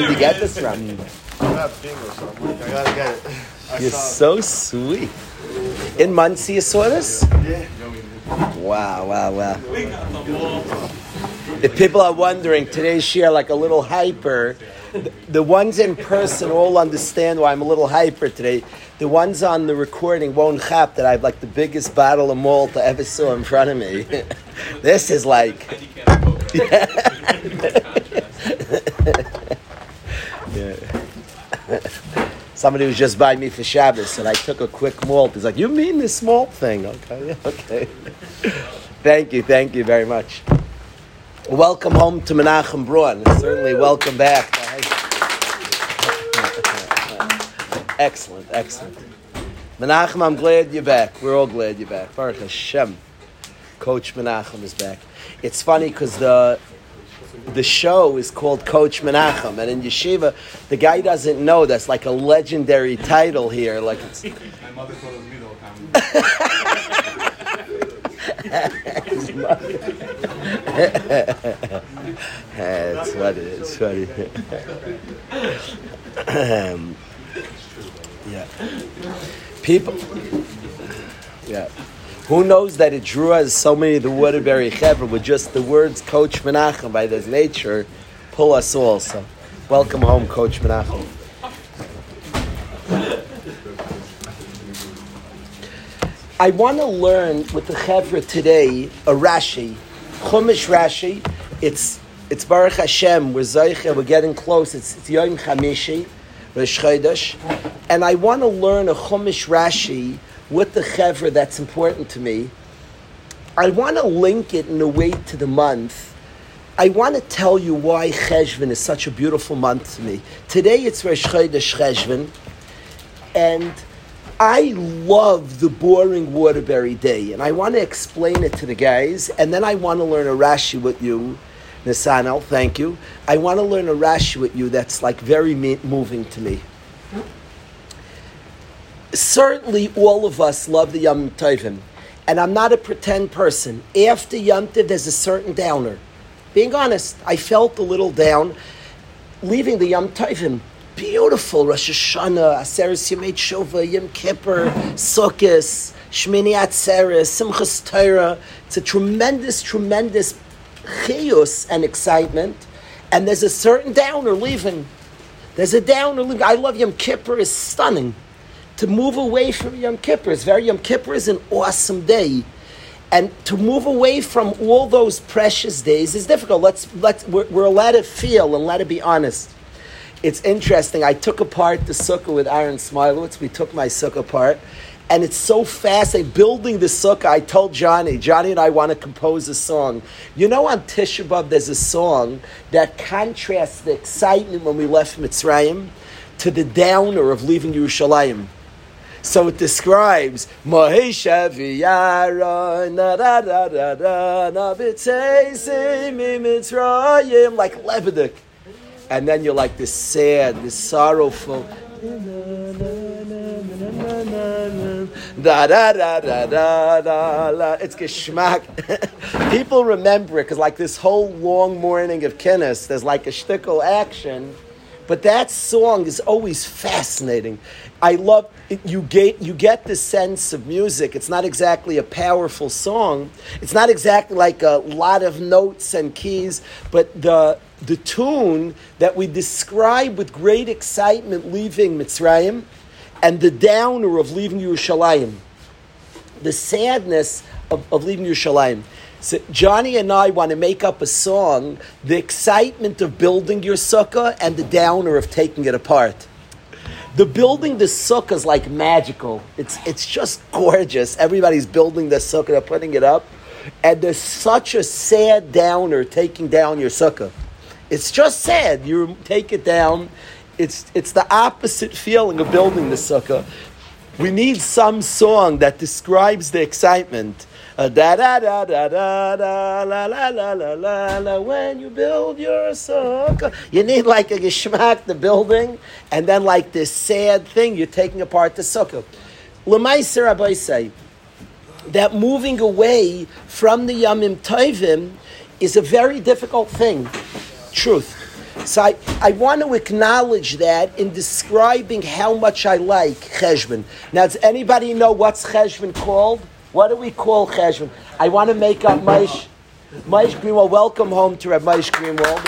Did you get this from? I got bingo, so I'm like, I gotta get it. You're so sweet. In Muncie, you saw this? Yeah. Wow, wow, wow. If people are wondering, today's share like a little hyper. The- The ones in person all understand why I'm a little hyper today. The ones on the recording won't hap that I have like the biggest bottle of malt I ever saw in front of me. this is like. Yeah. Somebody was just by me for Shabbos, and I took a quick malt. He's like, "You mean this malt thing?" Okay, okay. thank you, thank you very much. Welcome home to Menachem Braun. Certainly, welcome back. excellent, excellent. Menachem, I'm glad you're back. We're all glad you're back. Baruch Hashem. Coach Menachem is back. It's funny because the the show is called Coach Menachem, and in yeshiva, the guy doesn't know that's like a legendary title here. Like it's, My mother told us me the whole time. That's what it is. Funny. um, yeah. People. Yeah. Who knows that it drew us so many of the Waterbury Chevra with just the words Coach Menachem by this nature pull us all. So, welcome home, Coach Menachem. I want to learn with the Chevra today a Rashi, Chumash Rashi. It's it's Baruch Hashem. We're. We're getting close. It's, it's Yom Chamishi, Rosh Chodesh, and I want to learn a Chumash Rashi with the Chevra that's important to me. I want to link it in a way to the month. I want to tell you why Cheshvan is such a beautiful month to me. Today it's Rosh Chodesh Cheshvan, and I love the boring Waterbury day, and I want to explain it to the guys, and then I want to learn a Rashi with you, Nisanel. Thank you. I want to learn a Rashi with you that's like very moving to me. Certainly, all of us love the Yom Tovim, and I'm not a pretend person. After Yom Tov, there's a certain downer. Being honest, I felt a little down leaving the Yom Tovim. Beautiful Rosh Hashanah, Aseres Yemei Shova, Yom Kippur, Sukkot, Shmini Atzeres, Simchas Torah. It's a tremendous, tremendous chiyus and excitement. And there's a certain downer leaving. There's a downer leaving. I love Yom Kippur. is stunning. To move away from Yom Kippur is very Yom Kippur is an awesome day. And to move away from all those precious days is difficult. Let's let's we're, we're allowed to feel and let it be honest. It's interesting. I took apart the sukkah with Aaron Smilowitz. We took my sukkah apart, and it's so fascinating. Building the sukkah, I told Johnny, Johnny and I want to compose a song. You know, on Tisha B'av, there's a song that contrasts the excitement when we left Mitzrayim to the downer of leaving Yerushalayim. So it describes Mahisha v'yara na da da da da na Mitzrayim like Levitic, and then you're like this sad, this sorrowful. Da da da da da da da. It's geschmack. People remember it because, like this whole long morning of Kinnis, there's like a shtickle action. But that song is always fascinating. I love. You get you get the sense of music. It's not exactly a powerful song. It's not exactly like a lot of notes and keys, but the the tune that we describe with great excitement leaving Mitzrayim, and the downer of leaving Yerushalayim, the sadness of, of leaving Yerushalayim. So Johnny and I want to make up a song, the excitement of building your sukkah and the downer of taking it apart. The building the sukkah is like magical. It's, it's just gorgeous. Everybody's building the sukkah, they're putting it up. And there's such a sad downer taking down your sukkah. It's just sad. You take it down. It's, it's the opposite feeling of building the sukkah. We need some song that describes the excitement. Uh, da da da da da da la la la la la la. When you build your sukkah, you need like a geschmack the building, and then like this sad thing you're taking apart the sukkah. Lemaiser Rabbi say that moving away from the Yamim Tovim is a very difficult thing. Truth. So I, I want to acknowledge that in describing how much I like Cheshvan. Now, does anybody know what's Cheshvan called? What do we call Cheshvan? I want to make up Maish, Maish Greenwald. Welcome home to Reb Maish Greenwald.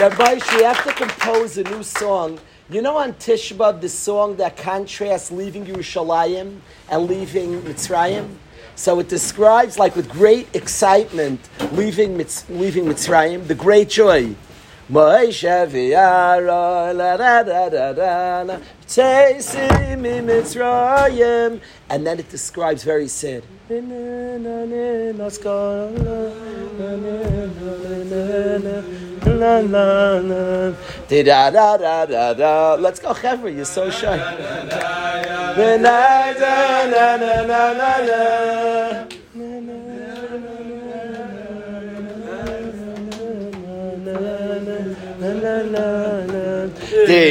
Reb Maish, we have to compose a new song. You know on Tisha B'Av, the song that contrasts leaving Yerushalayim and leaving Mitzrayim? So it describes, like with great excitement, leaving, Mitz, leaving Mitzrayim, the great joy. And then it describes very sad. Let's go, Hever, you're so shy. la la la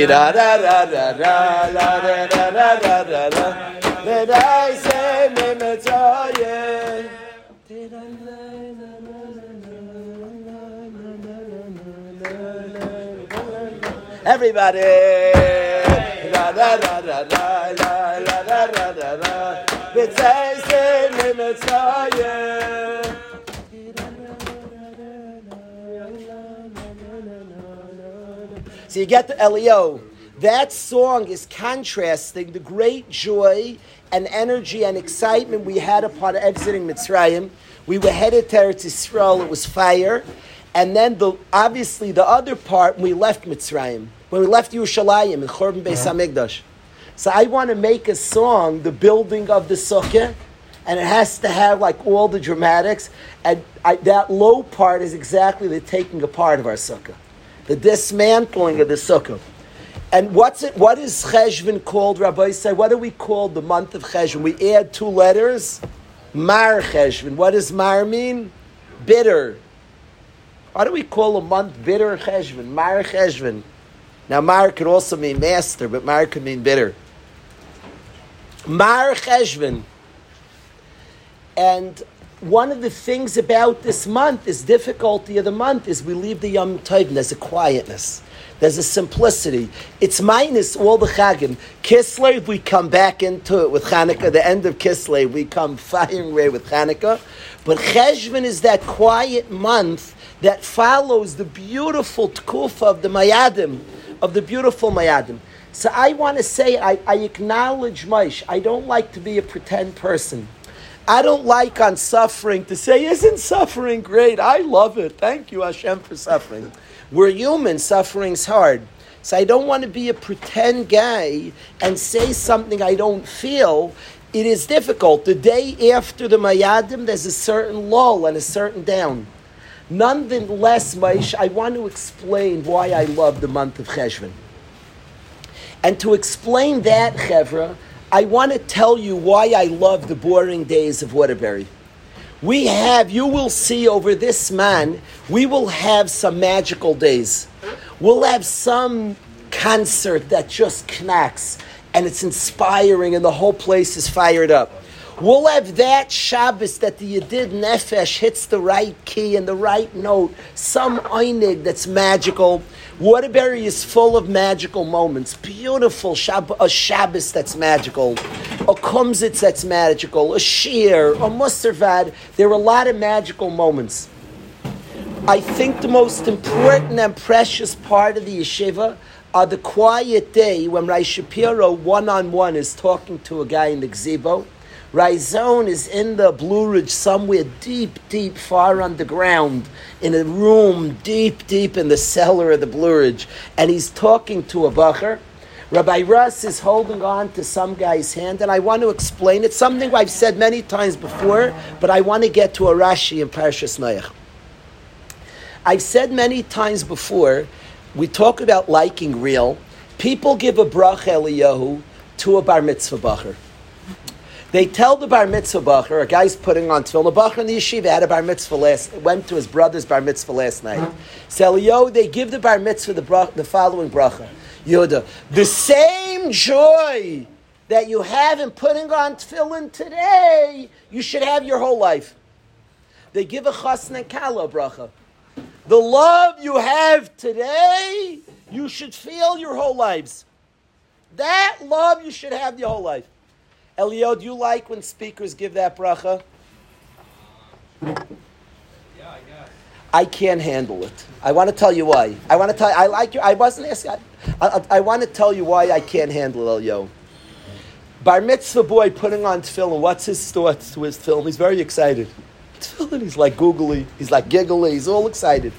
da da da da da da da da da da da me mitzayim? Did Everybody! La la la la la la la la la la? So you get the Elio. That song is contrasting the great joy and energy and excitement we had upon exiting Mitzrayim. We were headed to Eretz Yisrael, it was fire. And then the, obviously the other part, we left Mitzrayim. When we left Yerushalayim in Chorban Beis uh-huh. HaMikdash. So I want to make a song, the building of the sukkah, and it has to have like all the dramatics. And I, that low part is exactly the taking apart of our sukkah, the dismantling of the sukkah. And what's it? What is Cheshvan called? Rabbi say, what do we call the month of Cheshvan? We add two letters. Mar Cheshvan. What does Mar mean? Bitter. Why do we call a month bitter Cheshvan? Mar Cheshvan. Now Mar could also mean master, but Mar could mean bitter. Mar Cheshvan. And one of the things about this month is difficulty of the month is we leave the Yom Tov. There's a quietness. There's a simplicity. It's minus all the Chagim. Kislev, we come back into it with Hanukkah. The end of Kislev, we come firing away with Hanukkah. But Cheshvan is that quiet month that follows the beautiful tkufa of the Mayadim, of the beautiful Mayadim. So I want to say, I, I acknowledge Maish. I don't like to be a pretend person. I don't like on suffering to say, isn't suffering great? I love it. Thank you, Hashem, for suffering. We're human, suffering's hard. So I don't want to be a pretend guy and say something I don't feel. It is difficult. The day after the Mayadim, there's a certain lull and a certain down. Nonetheless, Maish, I want to explain why I love the month of Cheshvan. And to explain that, Chevra, I want to tell you why I love the boring days of Waterbury. We have, you will see over this man, we will have some magical days. We'll have some concert that just knocks and it's inspiring and the whole place is fired up. We'll have that Shabbos that the Yedid Nefesh hits the right key and the right note, some einig that's magical. Waterbury is full of magical moments. Beautiful Shab- a Shabbos that's magical, a Kumsitz that's magical, a Shir, a Musarvad. There are a lot of magical moments. I think the most important and precious part of the yeshiva are the quiet day when Rai Shapiro one on one is talking to a guy in the gazebo Rizon is in the Blue Ridge somewhere deep, deep, far underground, in a room deep, deep in the cellar of the Blue Ridge, and he's talking to a bacher. Rabbi Russ is holding on to some guy's hand, and I want to explain it. Something I've said many times before, but I want to get to a Rashi in Parashas Noach. I've said many times before, we talk about liking real. People give a bracha Eliyahu to a bar mitzvah bacher. They tell the bar mitzvah bacher, a guy's putting on tefillin, a bacher in the yeshiva had a bar mitzvah last, went to his brother's bar mitzvah last night. So yo, they give the bar mitzvah the, the following bracha. Yoda, the same joy that you have in putting on tefillin today, you should have your whole life. They give a chasna kala bracha. The love you have today, you should feel your whole lives. That love you should have your whole life. Elio, do you like when speakers give that bracha? Yeah, I. I can't handle it. I want to tell you why. I want to tell. I like you. I wasn't asking. I, I, I want to tell you why I can't handle Elio. Bar mitzvah boy putting on tefillin. What's his thoughts to his tefillin? He's very excited. Tefillin. He's like googly. He's like giggly. He's all excited.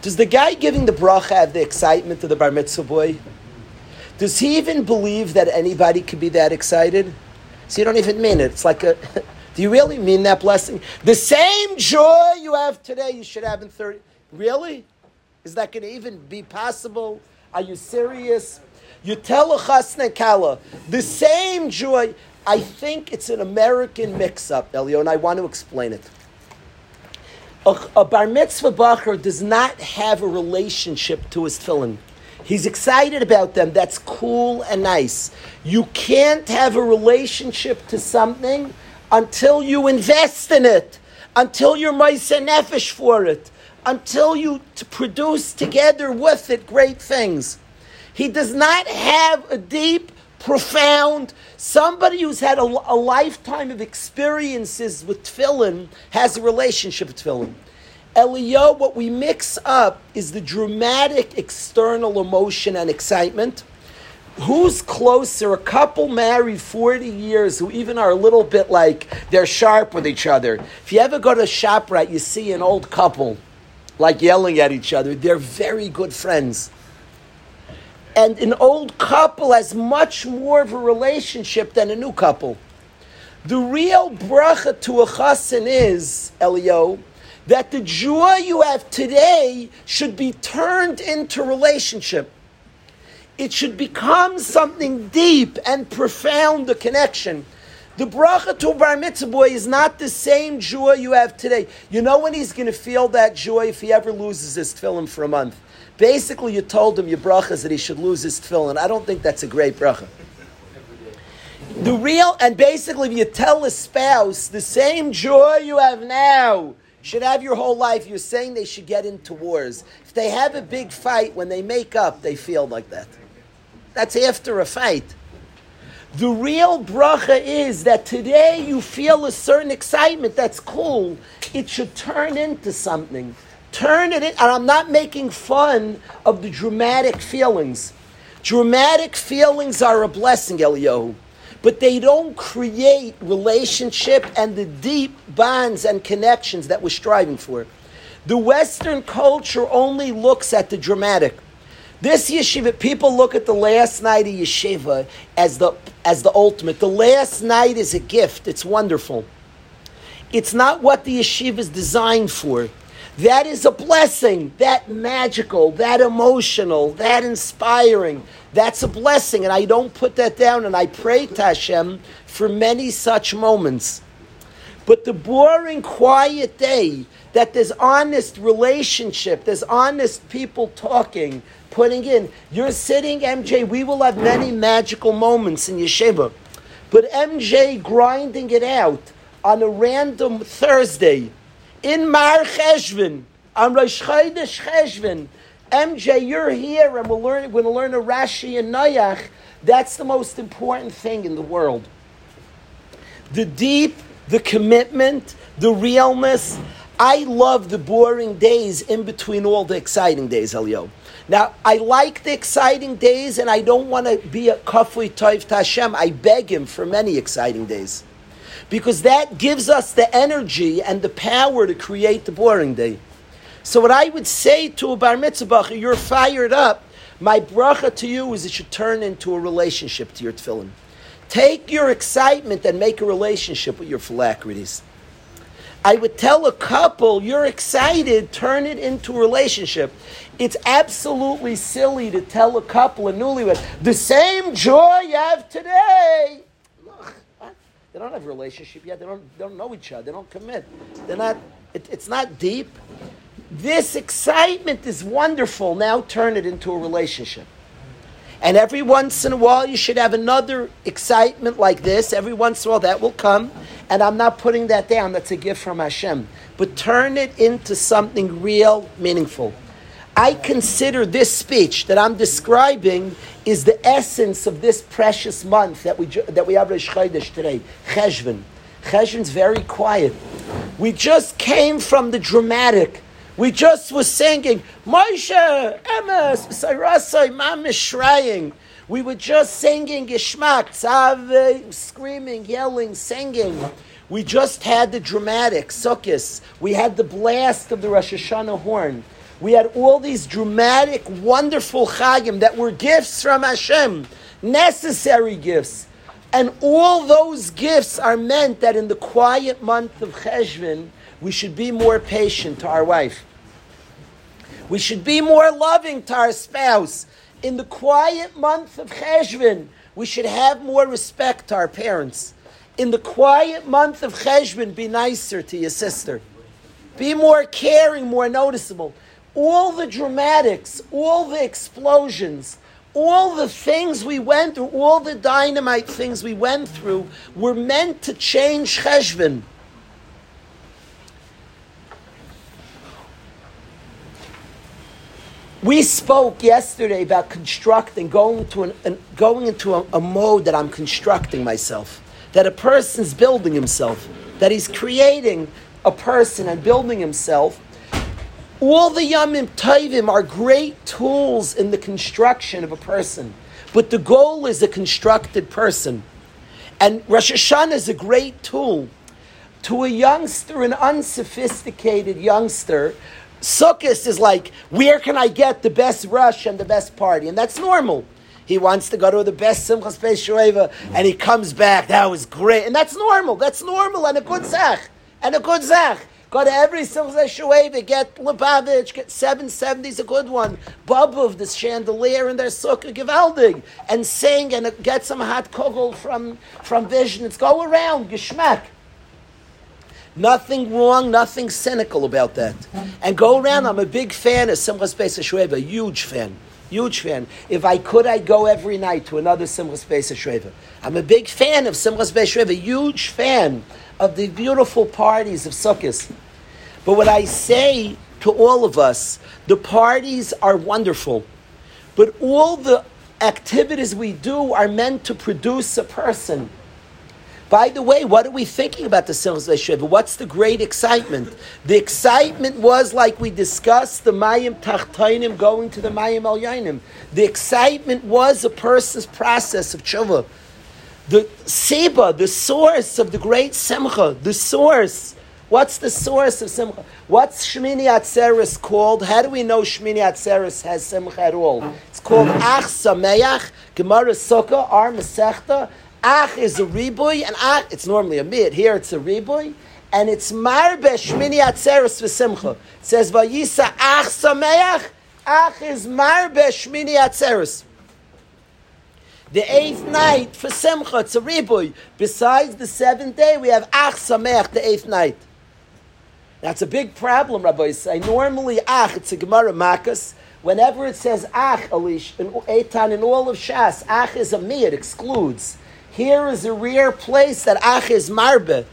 Does the guy giving the bracha have the excitement of the bar mitzvah boy? Does he even believe that anybody could be that excited? So you don't even mean it. It's like a. Do you really mean that blessing? The same joy you have today, you should have in 30. Really? Is that going to even be possible? Are you serious? You tell a kala, the same joy. I think it's an American mix up, Elio, and I want to explain it. A, a bar mitzvah bacher does not have a relationship to his tefillin. He's excited about them. That's cool and nice. You can't have a relationship to something until you invest in it, until you're Maisa Nefesh for it, until you t- produce together with it great things. He does not have a deep, profound, somebody who's had a, a lifetime of experiences with tefillin has a relationship with tefillin. Elio, what we mix up is the dramatic external emotion and excitement. Who's closer? A couple married 40 years who even are a little bit like they're sharp with each other. If you ever go to a ShopRite, you see an old couple like yelling at each other. They're very good friends. And an old couple has much more of a relationship than a new couple. The real bracha to a chassan is, Elio, that the joy you have today should be turned into relationship. It should become something deep and profound, the connection. The bracha to bar mitzvah boy is not the same joy you have today. You know when he's going to feel that joy if he ever loses his tefillin for a month. Basically, you told him your bracha is that he should lose his tefillin. I don't think that's a great bracha. The real, and basically, if you tell a spouse the same joy you have now, should have your whole life. You're saying they should get into wars. If they have a big fight, when they make up, they feel like that. That's after a fight. The real bracha is that today you feel a certain excitement. That's cool. It should turn into something. Turn it in. And I'm not making fun of the dramatic feelings. Dramatic feelings are a blessing, Eliyahu but they don't create relationship and the deep bonds and connections that we're striving for. The Western culture only looks at the dramatic. This yeshiva, people look at the last night of yeshiva as the as the ultimate. The last night is a gift. It's wonderful. It's not what the yeshiva is designed for. That is a blessing. That magical, that emotional, that inspiring. That's a blessing, and I don't put that down, and I pray to Hashem for many such moments. But the boring, quiet day, that there's honest relationship, there's honest people talking, putting in. You're sitting, MJ, we will have many magical moments in yeshiva. But MJ grinding it out on a random Thursday in Mar Cheshvan, on Rosh Chodesh Cheshvan, MJ, you're here, and we'll learn. We're going to learn a Rashi and Nayach. That's the most important thing in the world. The deep, the commitment, the realness. I love the boring days in between all the exciting days, Elio. Now, I like the exciting days, and I don't want to be a kafui toiv tashem. I beg him for many exciting days. Because that gives us the energy and the power to create the boring day. So what I would say to a bar mitzvah, you're fired up. My bracha to you is it should turn into a relationship to your tefillin. Take your excitement and make a relationship with your phylacteries. I would tell a couple, you're excited, turn it into a relationship. It's absolutely silly to tell a couple, a newlywed, the same joy you have today. They don't have a relationship yet. They don't, they don't know each other. They don't commit. They're not, it, it's not deep. This excitement is wonderful. Now turn it into a relationship. And every once in a while, you should have another excitement like this. Every once in a while, that will come. And I'm not putting that down, that's a gift from Hashem. But turn it into something real, meaningful. I consider this speech that I'm describing is the essence of this precious month that we, that we have Rosh Chodesh today, Cheshvan. Cheshvan's very quiet. We just came from the dramatic. We just was singing, Moshe, Emes, Sairasai, Mamish, Shraying. We were just singing Gishmak, Tzave, screaming, yelling, singing. We just had the dramatic, Sukkot. We had the blast of the Rosh Hashanah horn. We had all these dramatic, wonderful chagim that were gifts from Hashem, necessary gifts. And all those gifts are meant that in the quiet month of Cheshvan, we should be more patient to our wife. We should be more loving to our spouse. In the quiet month of Cheshvan, we should have more respect to our parents. In the quiet month of Cheshvan, be nicer to your sister. Be more caring, more noticeable all the dramatics, all the explosions, all the things we went through, all the dynamite things we went through were meant to change Cheshvan. We spoke yesterday about constructing, going, to an, an going into a, a mode that I'm constructing myself, that a person's building himself, that he's creating a person and building himself all the Yamim Taivim are great tools in the construction of a person, but the goal is a constructed person. And Rosh Hashanah is a great tool. To a youngster, an unsophisticated youngster, Sukkot is like, where can I get the best rush and the best party? And that's normal. He wants to go to the best Simchas Shoeva, and he comes back. That was great, and that's normal. That's normal and a good zach and a good zach. Go to every Simchas Shueva, get Lubavitch, get 770 is a good one. Babov, this chandelier in their sukkah, Givaldig, and sing and get some hot kugel from, from vision. It's go around, Geschmack. Nothing wrong, nothing cynical about that. And go around, I'm a big fan of Simchas Beis Shueva, huge fan. Huge fan. If I could, I'd go every night to another Simchas Beis Shueva. I'm a big fan of Simchas Beis Shueva, huge fan of the beautiful parties of Sukkot. But what I say to all of us, the parties are wonderful, but all the activities we do are meant to produce a person. By the way, what are we thinking about the Simchas Shiva? What's the great excitement? The excitement was like we discussed the Mayim Tachtainim going to the Mayim Al The excitement was a person's process of tshuva the Seba, the source of the great Simcha, the source. What's the source of Simcha? What's Shmini Atzeres called? How do we know Shmini Atzeres has Simcha at all? It's called Ach Sameach, Gemara Sukkah, Ar Masechta. Ach is a riboy, and Ach, it's normally a mid. Here it's a riboy. And it's Marbe Shmini Atzeres Simcha. It says, Vayisa Ach Sameach. Ach is Marbe Shmini Atzeres. The eighth night for Simcha, it's a riboy. Besides the seventh day, we have Ach Sameach, the eighth night. That's a big problem, Rabbi say. Normally, Ach, it's a Gemara Makas. Whenever it says Ach, Alish, in Eitan, in all of Shas, Ach is a me, it excludes. Here is a rare place that Ach is Marbe.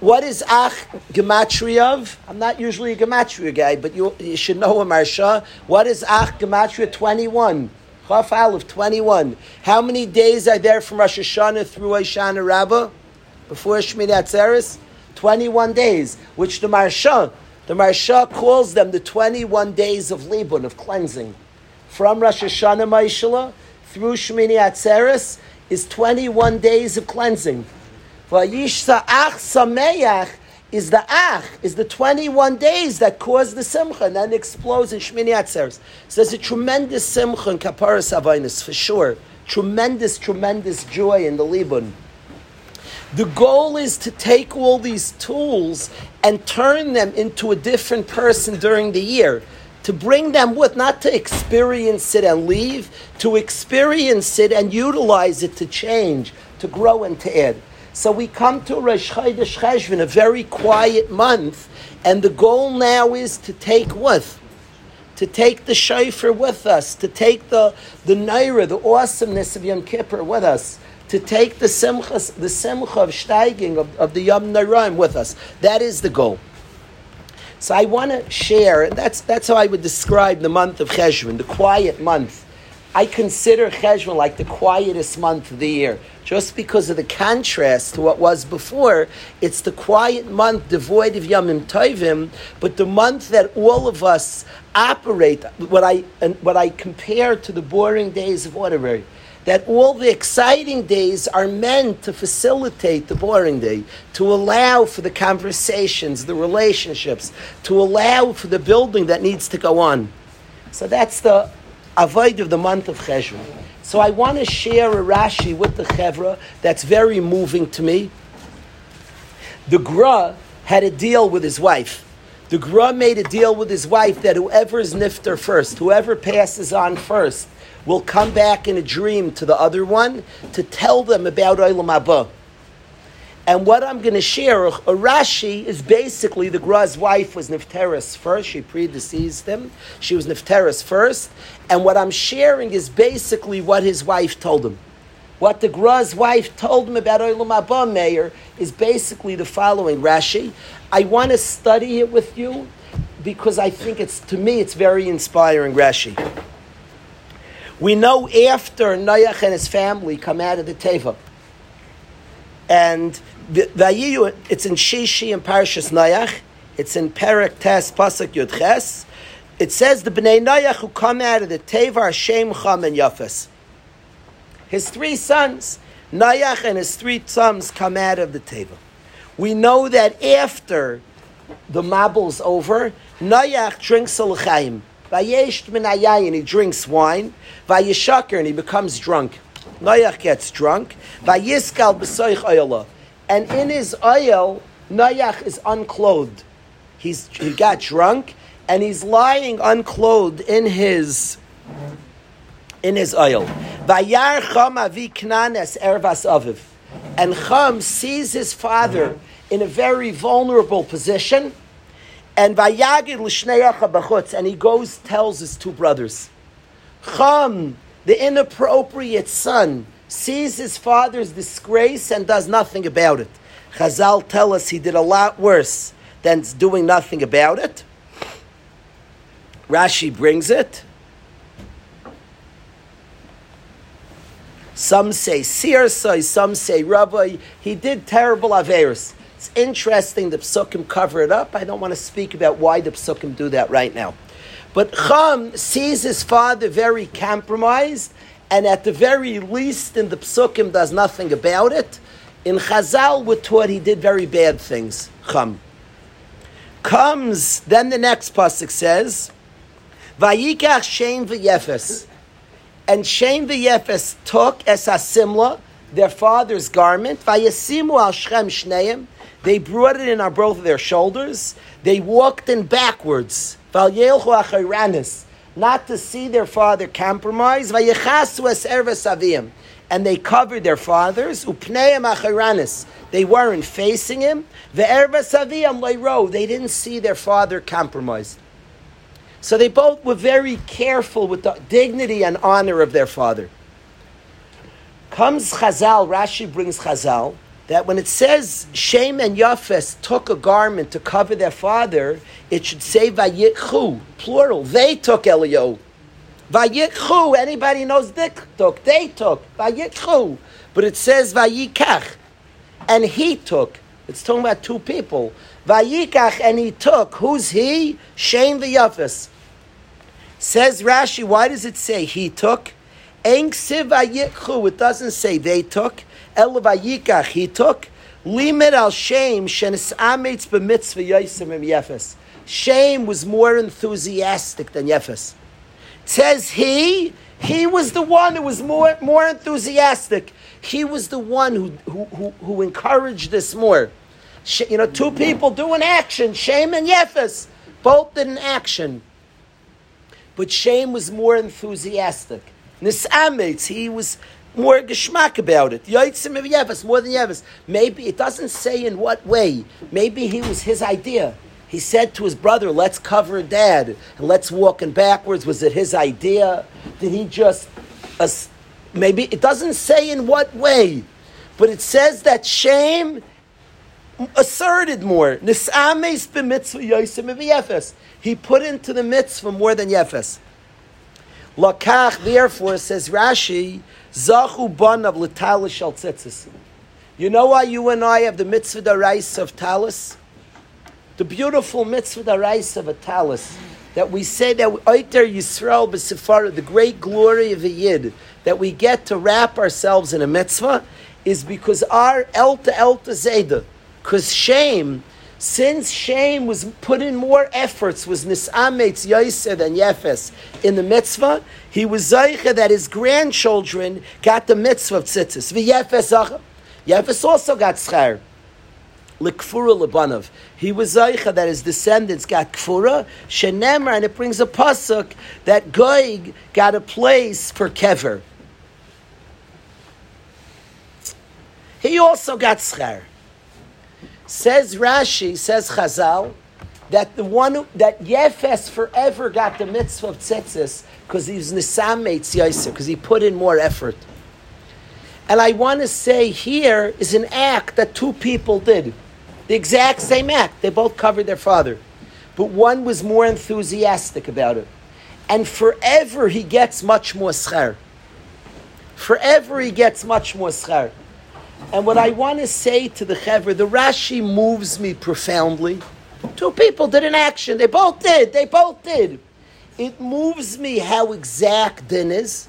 What is Ach Gematria of? I'm not usually a Gematria guy, but you, you should know a. What is Ach Gematria 21? Chaf Aleph 21. How many days are there from Rosh Hashanah through Hoshana Rabbah? Before Shmini Atzeres? 21 days, which the Maharsha, the Maharsha calls them the 21 days of Libun, of cleansing. From Rosh Hashanah Maishala through Shmini Atzeres is 21 days of cleansing. Vayishsa Ach Sameach is the ach, is the 21 days that cause the simcha and then explodes in Shmini Atzeres. So there's a tremendous simcha in Kaparas Havainis, for sure. Tremendous, tremendous joy in the Libun. The goal is to take all these tools and turn them into a different person during the year. To bring them with, not to experience it and leave, to experience it and utilize it to change, to grow and to add. So we come to Rosh Chodesh Cheshvan, a very quiet month, and the goal now is to take with, to take the shofar with us, to take the the naira, the awesomeness of Yom Kippur with us, to take the simcha, the simcha of steiging of, of the Yom Naraim with us. That is the goal. So I want to share, that's, that's how I would describe the month of Cheshvan, the quiet month. I consider Cheshvan like the quietest month of the year. Just because of the contrast to what was before, it's the quiet month devoid of Yomim Tovim, but the month that all of us operate, what I, what I compare to the boring days of Waterbury that all the exciting days are meant to facilitate the boring day, to allow for the conversations, the relationships, to allow for the building that needs to go on. So that's the avoid of the month of Cheshvan. So I want to share a Rashi with the Chevra that's very moving to me. The Gra had a deal with his wife. The Gra made a deal with his wife that whoever is nifter first, whoever passes on first, will come back in a dream to the other one to tell them about Olam Haba. And what I'm going to share, a Rashi is basically the Gra's wife was Nifteris first. She predeceased him. She was Nifteris first. And what I'm sharing is basically what his wife told him. What the Gra's wife told him about Olam Haba Meir is basically the following Rashi. I want to study it with you because I think it's, to me, it's very inspiring Rashi. We know after Noach and his family come out of the Teva, and the, the it's in Shishi and Parshas Noach, it's in Perek Tes Pasuk Yud Ches. It says the Bnei Noach who come out of the Teva are Shem, Cham, and Yafes. His three sons, Noach and his three sons, come out of the Teva. We know that after the Mabul's over, Noach drinks a l'chaim. Vayesh and he drinks wine. Vayishaker, and he becomes drunk. Noach gets drunk. Vayiskal b'soich oyla. And in his oil, Noach is unclothed. He's, he got drunk, and he's lying unclothed in his in his oil. Vayar Cham avi knanes ervas aviv. And Cham sees his father in a very vulnerable position and Vayagid l'shneiacha b'chutz, and he goes tells his two brothers. Cham, the inappropriate son, sees his father's disgrace and does nothing about it. Chazal tell us he did a lot worse than doing nothing about it. Rashi brings it. Some say Sirsai, some say Rabbi. He did terrible averis. It's interesting the psukim cover it up. I don't want to speak about why the psukim do that right now. But Cham sees his father very compromised, and at the very least in the psukim does nothing about it. In Chazal, we're taught he did very bad things. Cham comes. Then the next pasuk says, "Vayikach Shem v'Yefes," and Shem v'Yefes took as a simla their father's garment. Vayasimu al Shem Shneim they brought it in on both of their shoulders. They walked in backwards. Not to see their father compromise. And they covered their fathers. They weren't facing him. They didn't see their father compromised. So they both were very careful with the dignity and honor of their father. Comes Chazal, Rashi brings Chazal that when it says Shem and Yafes took a garment to cover their father, it should say Vayikhu, plural. They took Elio. Vayikhu, anybody knows they took, they took. Vayikhu. But it says Vayikach, and he took. It's talking about two people. Vayikach, and he took. Who's he? Shem Vayafes. Says Rashi, why does it say he took? It doesn't say they took. Elavayikach he took. Limit al Shem shenis b'mitzvah yosim im yefes. Shem was more enthusiastic than Yefes. says he, he was the one who was more, more enthusiastic. He was the one who, who, who, who encouraged this more. You know, two people doing action, Shem and Yefes, both did an action. But Shem was more enthusiastic. Nisamitz, he was more geschmack about it. Yoitzim of Yevis, more than Yevis. Maybe it doesn't say in what way. Maybe he was his idea. He said to his brother, "Let's cover dad and let's walk in backwards." Was it his idea? Did he just uh, maybe it doesn't say in what way, but it says that Shem asserted more. He put into the mitzvah more than yefes. Lakach, therefore, says Rashi, zachu banav l'talis shal tzitzis. You know why you and I have the mitzvah darais of talis? The beautiful mitzvah darais of a talis that we say that Oiter Yisrael b'Sefara, the great glory of a Yid, that we get to wrap ourselves in a mitzvah, is because our Elta Elta Zeda, because shame, since Shem was put in more efforts, was Nisametz Yosef than Yefes in the mitzvah, he was Zaycha that his grandchildren got the mitzvah of tzitzis. V'Yefes Yefes also got schar. Likfura Lebanov. He was Zaycha that his descendants got Kfura, Shenemar, and it brings a pasuk that Goig got a place for Kever. He also got Schar. Says Rashi, says Chazal, that the one that Yefes forever got the mitzvah of tzitzis because he was Nisam Meitz because he put in more effort. And I want to say here is an act that two people did. The exact same act. They both covered their father. But one was more enthusiastic about it. And forever he gets much more schar. Forever he gets much more schar. And what I want to say to the Chevra, the Rashi moves me profoundly. Two people did an action. They both did. They both did. It moves me how exact din is.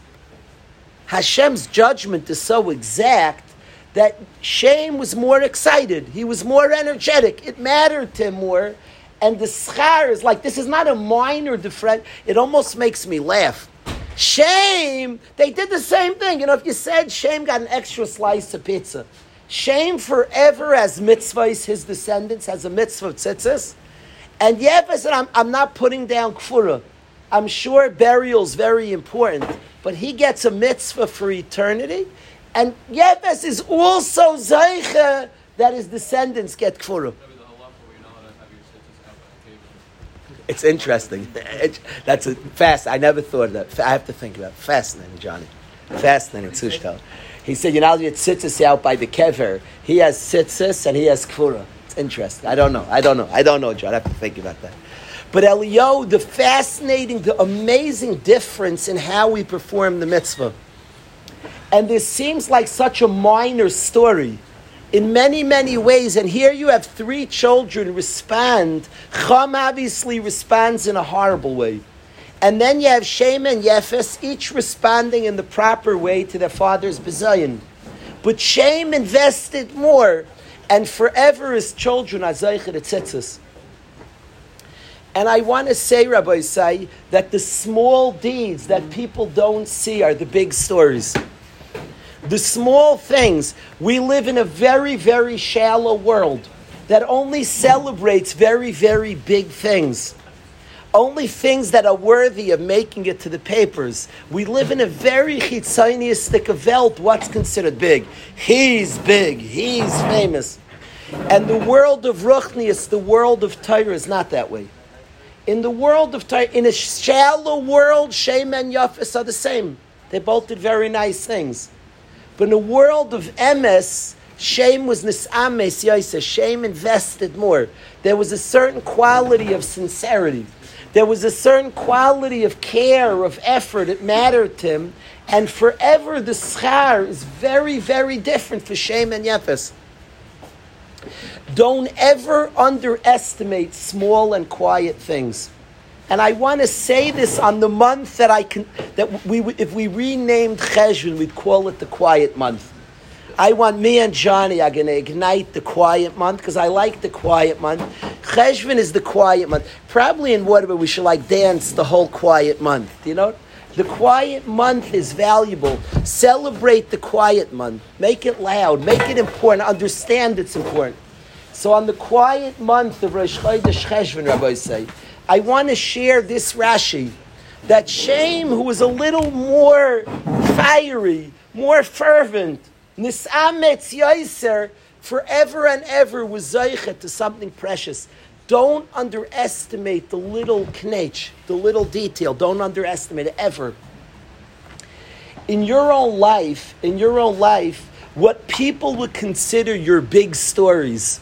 Hashem's judgment is so exact that Shem was more excited. He was more energetic. It mattered to him more. And the schar is like, this is not a minor difference. It almost makes me laugh. Shem, they did the same thing. You know, if you said Shem got an extra slice of pizza, Shem forever as mitzvahs, his descendants, has a mitzvah of tzitzis. And Yefes said, I'm, I'm not putting down kfura. I'm sure burial is very important, but he gets a mitzvah for eternity. And Yefes is also Zaycha that his descendants get Kfurim. It's interesting. that's a fast. I never thought of that. I have to think about it. Fascinating, Johnny. Fascinating, Tzushtel. He said, you know, you tzitzis out by the kever. He has tzitzis and he has kfura. It's interesting. I don't know. I don't know. I don't know, John. I have to think about that. But Elio, the fascinating, the amazing difference in how we perform the mitzvah. And this seems like such a minor story in many, many ways. And here you have three children respond. Cham obviously responds in a horrible way. And then you have Shem and Yefes, each responding in the proper way to their father's bezayin. But Shem invested more, and forever his children are Zeichet Tzitzis. And I want to say, Rabbi Say, that the small deeds that people don't see are the big stories. The small things. We live in a very, very shallow world that only celebrates very, very big things. Only things that are worthy of making it to the papers. We live in a very chitzoniistic world. What's considered big? He's big. He's famous. And the world of Ruchnius, the world of Torah, is not that way. In the world of Torah, in a shallow world, Shem and Yafis are the same. They both did very nice things. But in the world of Emes, Shem was nisames yaisa. Shem invested more. There was a certain quality of sincerity. There was a certain quality of care, of effort. It mattered to him. And forever the schar is very, very different for Shem and Yefes. Don't ever underestimate small and quiet things. And I want to say this on the month that I can, that we, if we renamed Cheshvan, we'd call it the quiet month. I want me and Johnny are going to ignite the quiet month because I like the quiet month. Cheshvan is the quiet month. Probably in Waterbury we should like dance the whole quiet month. Do You know, the quiet month is valuable. Celebrate the quiet month. Make it loud. Make it important. Understand it's important. So on the quiet month of Rosh Chodesh Cheshvan, Rabbi say. I want to share this Rashi that Shem, who was a little more fiery, more fervent, Nisametz Yaiser, forever and ever was Zeichet to something precious. Don't underestimate the little knetch, the little detail. Don't underestimate it ever. in your own life, in your own life, what people would consider your big stories,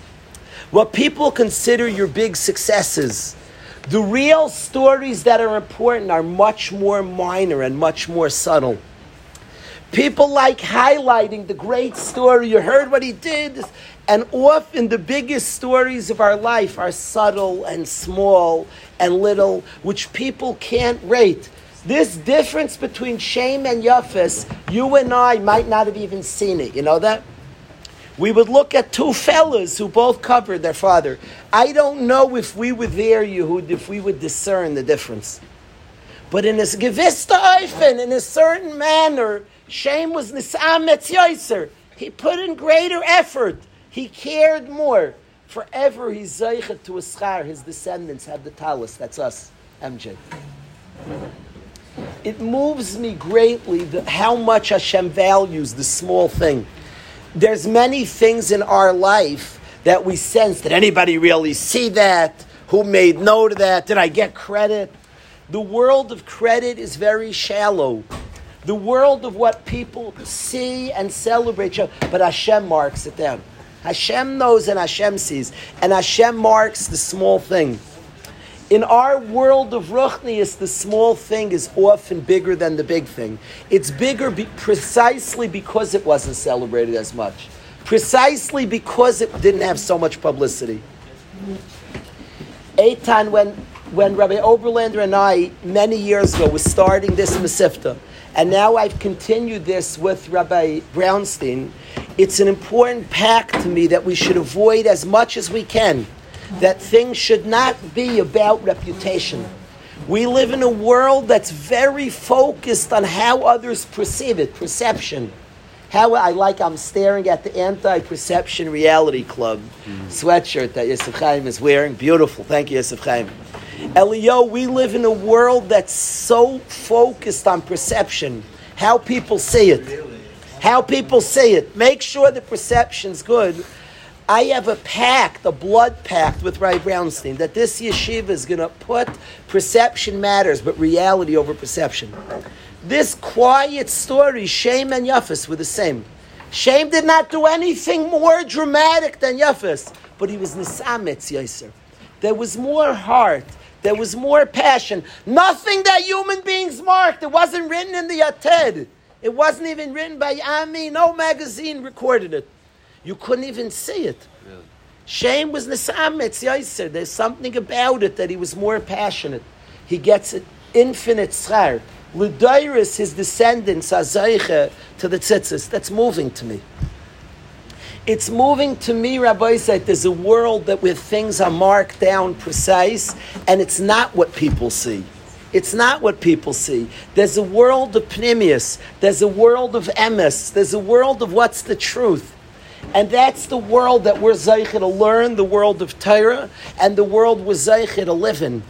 what people consider your big successes, the real stories that are important are much more minor and much more subtle. People like highlighting the great story. You heard what he did. And often the biggest stories of our life are subtle and small and little, which people can't rate. This difference between Shem and yafis, you and I might not have even seen it. You know that? We would look at two fellas who both covered their father. I don't know if we were there, Yehud, if we would discern the difference. But in a gewisse Eifen, in a certain manner, Shem was Nisam Yoiser. He put in greater effort. He cared more. Forever he's zeichet to Ischar. His descendants have the talus. That's us, MJ. It moves me greatly the, how much Hashem values the small thing. There's many things in our life that we sense. Did anybody really see that? Who made note of that? Did I get credit? The world of credit is very shallow. The world of what people see and celebrate, but Hashem marks it down. Hashem knows and Hashem sees, and Hashem marks the small thing. In our world of Ruchnius, the small thing is often bigger than the big thing. It's bigger be- precisely because it wasn't celebrated as much, precisely because it didn't have so much publicity. Eitan, when, when Rabbi Oberlander and I, many years ago, was starting this Masifta, and now I've continued this with Rabbi Brownstein, it's an important pact to me that we should avoid as much as we can that things should not be about reputation. We live in a world that's very focused on how others perceive it, perception. How I like, I'm staring at the Anti Perception Reality Club mm-hmm. sweatshirt that Yosef Chaim is wearing. Beautiful. Thank you, Yosef Chaim. Elio, we live in a world that's so focused on perception, how people see it. How people see it. Make sure the perception's good I have a pact, a blood pact with Ray Brownstein, that this yeshiva is going to put perception matters, but reality over perception. This quiet story, Shem and Yafis were the same. Shem did not do anything more dramatic than Yafis, but he was Nisametz Yisr. There was more heart. There was more passion. Nothing that human beings marked. It wasn't written in the Yated. It wasn't even written by Ami. No magazine recorded it. You couldn't even see it. Really? Shem was Nisametz Yaiser. There's something about it that he was more passionate. He gets an infinite schar. Ludairis, his descendants, Azayche, to the tzitzis. That's moving to me. It's moving to me, Rabbi said, there's a world that where things are marked down precise, and it's not what people see. It's not what people see. There's a world of pneumius. There's a world of emes. There's a world of what's the truth. And that's the world that we're Zaycha to learn, the world of Torah, and the world we're Zaycha to live in.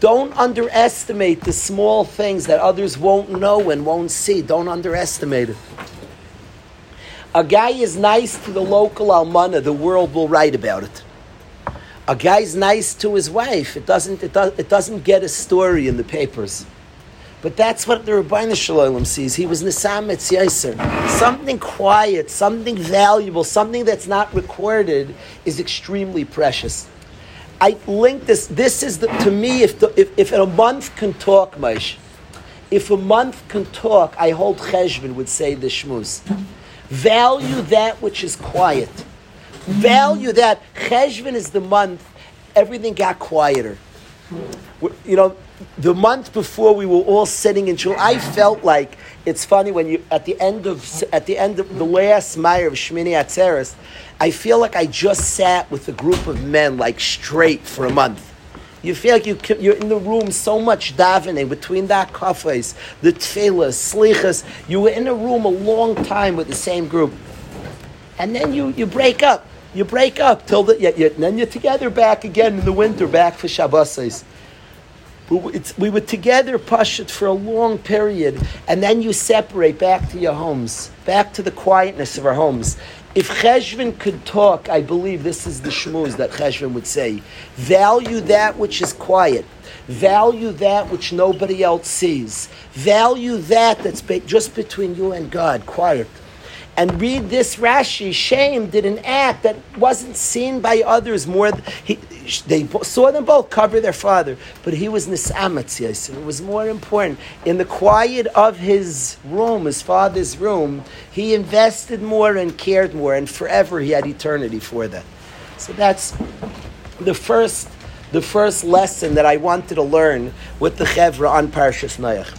Don't underestimate the small things that others won't know and won't see. Don't underestimate it. A guy is nice to the local almana, the world will write about it. A guy's nice to his wife, it doesn't, it, does, it doesn't get a story in the papers. But that's what the Rabbi Shalom sees. He was Nisametz Yaiser. Something quiet, something valuable, something that's not recorded is extremely precious. I link this. This is the, to me, if, the, if, if a month can talk, Maish, if a month can talk, I hold Cheshvan would say the Shmuz. Value that which is quiet. Value that. Cheshvan is the month, everything got quieter. You know, the month before we were all sitting in shul, I felt like it's funny when you at the end of at the end of the last Meyer of Shmini Atzeres, I feel like I just sat with a group of men like straight for a month. You feel like you, you're in the room so much davening between that kafes, the tefillas, slichas. You were in a room a long time with the same group, and then you, you break up. You break up till the, you, you, then you're together back again in the winter, back for Shabbos we were together, Pashut, for a long period, and then you separate back to your homes, back to the quietness of our homes. If Cheshvan could talk, I believe this is the shmooze that Cheshvan would say. Value that which is quiet. Value that which nobody else sees. Value that that's be- just between you and God, quiet. And read this Rashi. Shem did an act that wasn't seen by others more. He, they saw them both cover their father, but he was nisamatz. It was more important in the quiet of his room, his father's room. He invested more and cared more, and forever he had eternity for that. So that's the first, the first lesson that I wanted to learn with the chevra on Parshas Noach.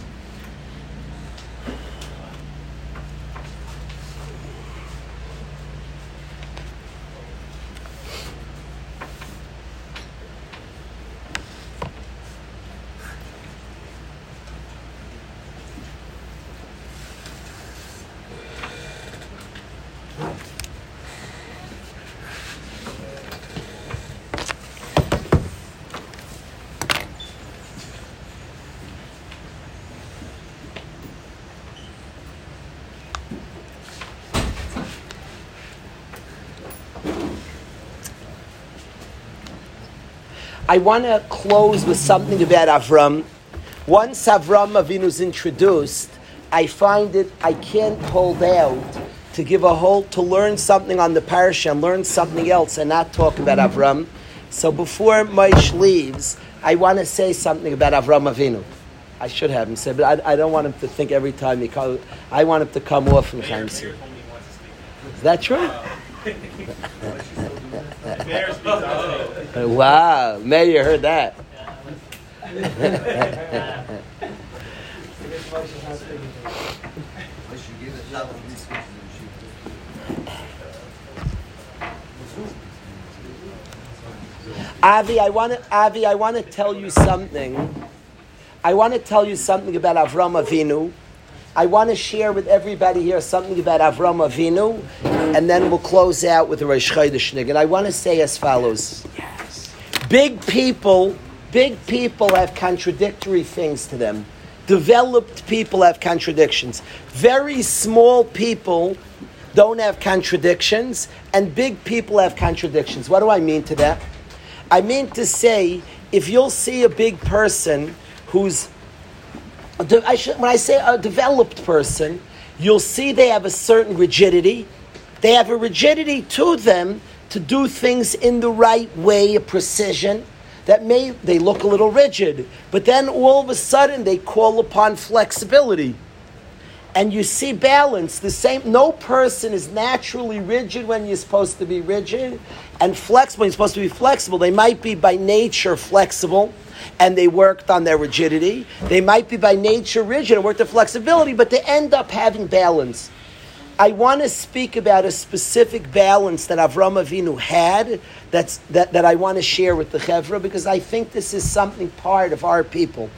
I want to close with something about Avram. Once Avram Avinu is introduced, I find it I can't hold out to give a whole to learn something on the parasha and learn something else and not talk about Avram. So before Moshe leaves, I want to say something about Avram Avinu. I should have him say, but I, I don't want him to think every time he comes. I want him to come off from Chaim Sir. Is Wow, Mayor heard that. Avi, I want to Avi, I want to tell you something. I want to tell you something about Avram Avinu. I want to share with everybody here something about Avram Avinu, and then we'll close out with the Rosh Chodesh And I want to say as follows: Big people, big people have contradictory things to them. Developed people have contradictions. Very small people don't have contradictions, and big people have contradictions. What do I mean to that? I mean to say, if you'll see a big person who's I should, when I say a developed person, you'll see they have a certain rigidity. They have a rigidity to them to do things in the right way, a precision that may they look a little rigid, but then all of a sudden they call upon flexibility. And you see balance. The same no person is naturally rigid when you're supposed to be rigid and flexible when you're supposed to be flexible. They might be by nature flexible and they worked on their rigidity. They might be by nature rigid and worked on flexibility, but they end up having balance. I want to speak about a specific balance that Avram Avinu had that's, that, that I want to share with the Chevra because I think this is something part of our people.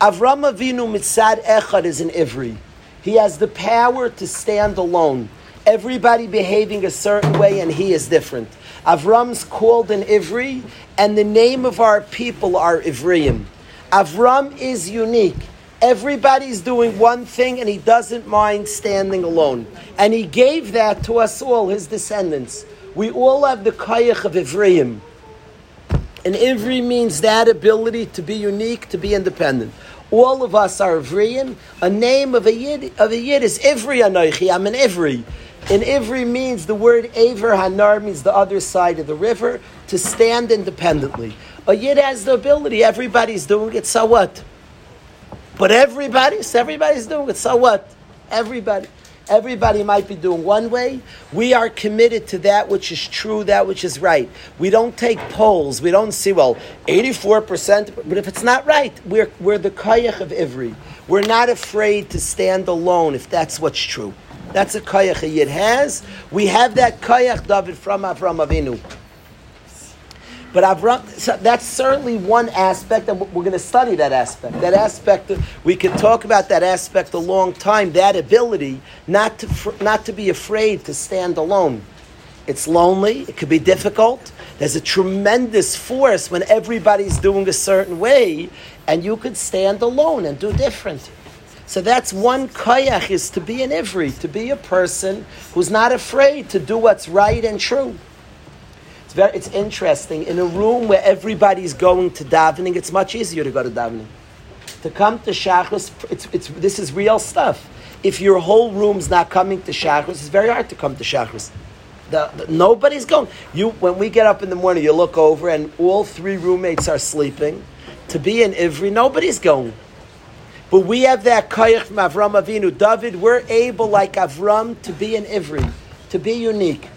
Avram Avinu mitzad echad is an Ivri. He has the power to stand alone. Everybody behaving a certain way and he is different. Avram's called an Ivri, and the name of our people are Ivriim. Avram is unique. Everybody's doing one thing and he doesn't mind standing alone. And he gave that to us all, his descendants. We all have the kayach of Ivriim. And Ivri means that ability to be unique, to be independent. All of us are Ivriim. A name of a Yid, of a Yid is Ivri Anoichi. I'm an Ivri. And Ivri means the word Aver Hanar means the other side of the river to stand independently. A Yid has the ability. Everybody's doing it. So what? But everybody, everybody's doing it. So what? Everybody. Everybody might be doing one way. We are committed to that which is true, that which is right. We don't take polls. We don't see, well, 84%, but if it's not right, we're, we're the kayach of Ivri. We're not afraid to stand alone if that's what's true. That's a kayach a yid has. We have that kayach, David, from Avram Avinu. But Avram, so that's certainly one aspect, and we're going to study that aspect. That aspect, we could talk about that aspect a long time. That ability not to not to be afraid to stand alone. It's lonely. It could be difficult. There's a tremendous force when everybody's doing a certain way, and you could stand alone and do different. So that's one koyach is to be an ivri, to be a person who's not afraid to do what's right and true. It's very, it's interesting. In a room where everybody's going to davening, it's much easier to go to davening. To come to shachris, it's, it's, this is real stuff. If your whole room's not coming to shachris, it's very hard to come to shachris. The, the, nobody's going. You, when we get up in the morning, you look over and all three roommates are sleeping. To be in Ivri, nobody's going. But we have that koyach from Avram Avinu. David, we're able, like Avram, to be in Ivri, to be unique,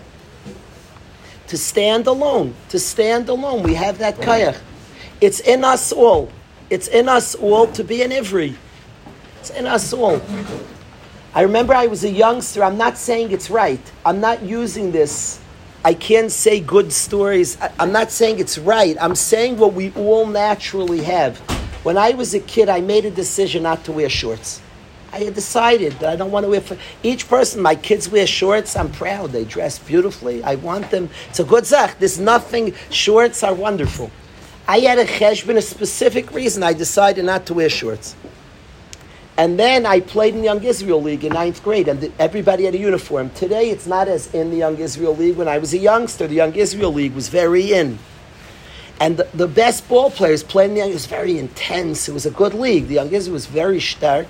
to stand alone, to stand alone. We have that koyach. It's in us all. It's in us all to be an Ivri. It's in us all. I remember I was a youngster. I'm not saying it's right. I'm not using this. I can't say good stories. I- I'm not saying it's right. I'm saying what we all naturally have. When I was a kid, I made a decision not to wear shorts. I had decided that I don't want to wear. For Each person, my kids wear shorts. I'm proud. They dress beautifully. I want them. It's a good zach. There's nothing. Shorts are wonderful. I had a cheshbon, a specific reason. I decided not to wear shorts. And then I played in the Young Israel League in ninth grade, and everybody had a uniform. Today, it's not as in the Young Israel League. When I was a youngster, the Young Israel League was very in. And the, the best ball players playing in the Young, it was very intense. It was a good league. The Young Israel was very stark.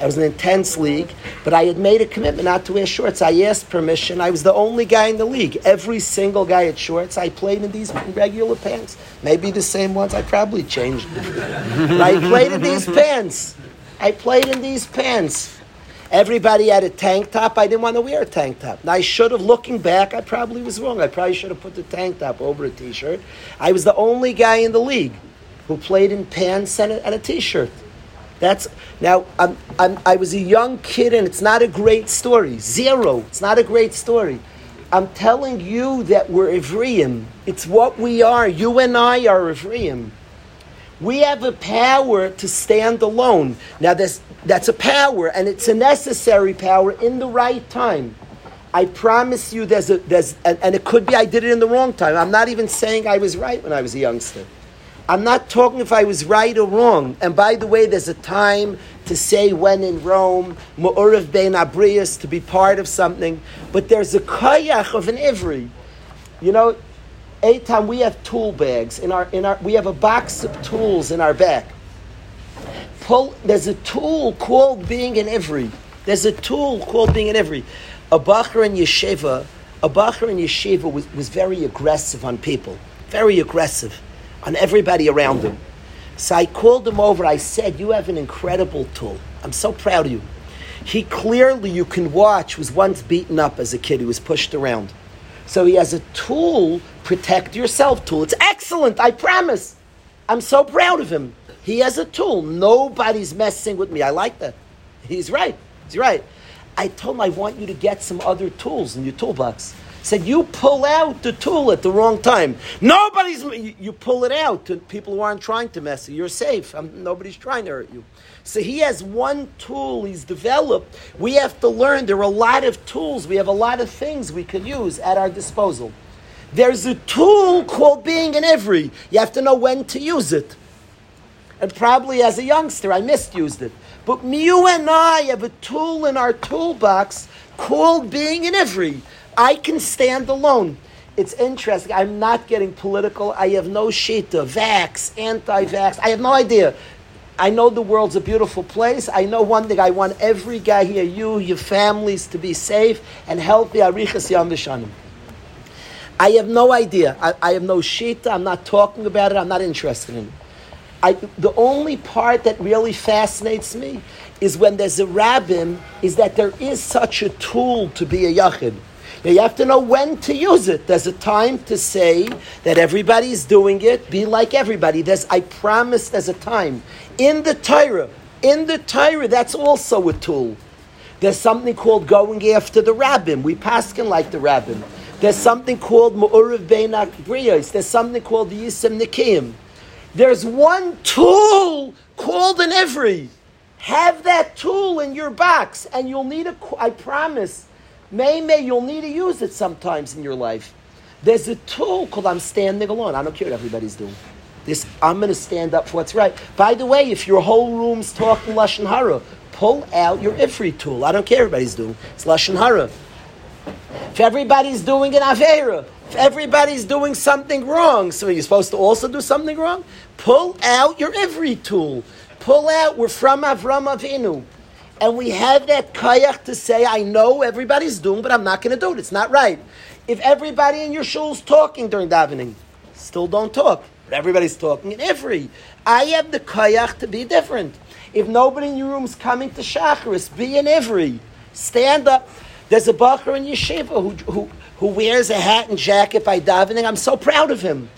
It was an intense league, but I had made a commitment not to wear shorts. I asked permission. I was the only guy in the league. Every single guy had shorts. I played in these regular pants. Maybe the same ones. I probably changed. but I played in these pants. I played in these pants. Everybody had a tank top. I didn't want to wear a tank top. Now, I should have, looking back, I probably was wrong. I probably should have put the tank top over a t shirt. I was the only guy in the league who played in pants and a, and a t shirt. That's now. I'm, I'm, I was a young kid, and it's not a great story. Zero. It's not a great story. I'm telling you that we're Ivriim. It's what we are. You and I are Ivriim. We have a power to stand alone. Now, that's, that's a power, and it's a necessary power in the right time. I promise you, there's a, there's, and it could be I did it in the wrong time. I'm not even saying I was right when I was a youngster. I'm not talking if I was right or wrong. And by the way, there's a time to say when in Rome, Mu'urav bein Abrius, to be part of something. But there's a kayach of an Ivri. You know, Eitan, we have tool bags in our in our. We have a box of tools in our back. Pull. There's a tool called being an Ivri. There's a tool called being an Ivri. A bacher in yeshiva, a bacher in yeshiva was, was very aggressive on people, very aggressive on everybody around him. So I called him over. I said, "You have an incredible tool. I'm so proud of you." He clearly, you can watch, was once beaten up as a kid. He was pushed around. So he has a tool, protect yourself tool. It's excellent, I promise. I'm so proud of him. He has a tool. Nobody's messing with me. I like that. He's right. He's right. I told him I want you to get some other tools in your toolbox. Said you pull out the tool at the wrong time. Nobody's you, pull it out to people who aren't trying to mess you. You're safe. I'm, nobody's trying to hurt you. So he has one tool he's developed. We have to learn. There are a lot of tools. We have a lot of things we can use at our disposal. There's a tool called being an Ivri. You have to know when to use it. And probably as a youngster, I misused it. But you and I have a tool in our toolbox called being an Ivri. I can stand alone. It's interesting. I'm not getting political. I have no shita, vax, anti-vax. I have no idea. I know the world's a beautiful place. I know one thing. I want every guy here, you, your families, to be safe and healthy. I have no idea. I, I have no shita. I'm not talking about it. I'm not interested in it. I, the only part that really fascinates me is when there's a rabbin, is that there is such a tool to be a yachid. Now you have to know when to use it. There's a time to say that everybody's doing it. Be like everybody. There's, I promise, there's a time in the Torah. In the Torah, that's also a tool. There's something called going after the rabbin. We paskin like the rabbin. There's something called mu'urav bein briyos. There's something called the yisem nikim. There's one tool called an Ivri. Have that tool in your box, and you'll need a. I promise May, may, you'll need to use it sometimes in your life. There's a tool called I'm standing alone. I don't care what everybody's doing. This I'm going to stand up for what's right. By the way, if your whole room's talking lashon hara, pull out your Ivri tool. I don't care what everybody's doing. It's lashon hara. If everybody's doing an avera, if everybody's doing something wrong, so you're supposed to also do something wrong. Pull out your Ivri tool. Pull out. We're from Avram Avinu. And we have that kayak to say, I know everybody's doing, but I'm not going to do it. It's not right. If everybody in your shul's talking during davening, still don't talk. But everybody's talking in every. I have the kayak to be different. If nobody in your room's coming to Shacharis, be in Ivri. Stand up. There's a bacher in yeshiva who, who, who wears a hat and jacket by davening. I'm so proud of him.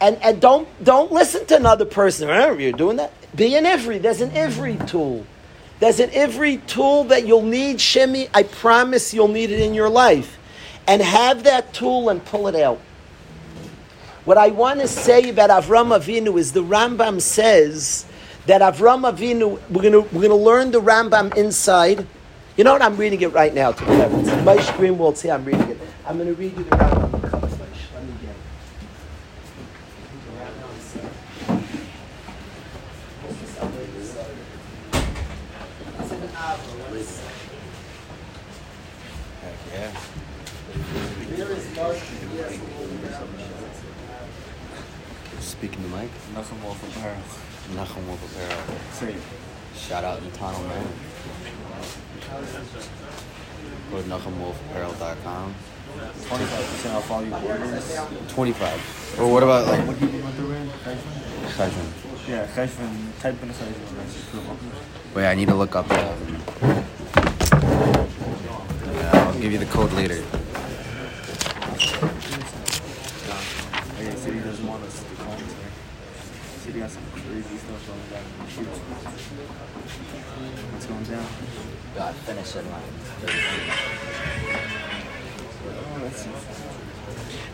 And, and don't, don't listen to another person. Remember, you're doing that. Be an Ivri. There's an Ivri tool. There's an Ivri tool that you'll need, Shemi. I promise you'll need it in your life. And have that tool and pull it out. What I want to say about Avram Avinu is the Rambam says that Avram Avinu, we're going we're gonna learn the Rambam inside. You know what? I'm reading it right now to heavens. Moshe Greenwald say I'm reading it. I'm going to read you the Rambam. Let me get it. Heck yeah. Speaking to Nothing from Pearl. Nachum Wolf Apparel. Same. Shout out to Tunnel Man. Go to NachumWolfApparel.com. 25% off all your orders. 25. Or what about like What do you want to wear? Cheshvan? Yeah, Cheshvan. Type in the size of the rest. Wait, I need to look up the. Yeah, I'll give you the code later. Hey, City doesn't want us to call him today. City got some crazy stuff down in. What's going down? God, finish it, Oh, that's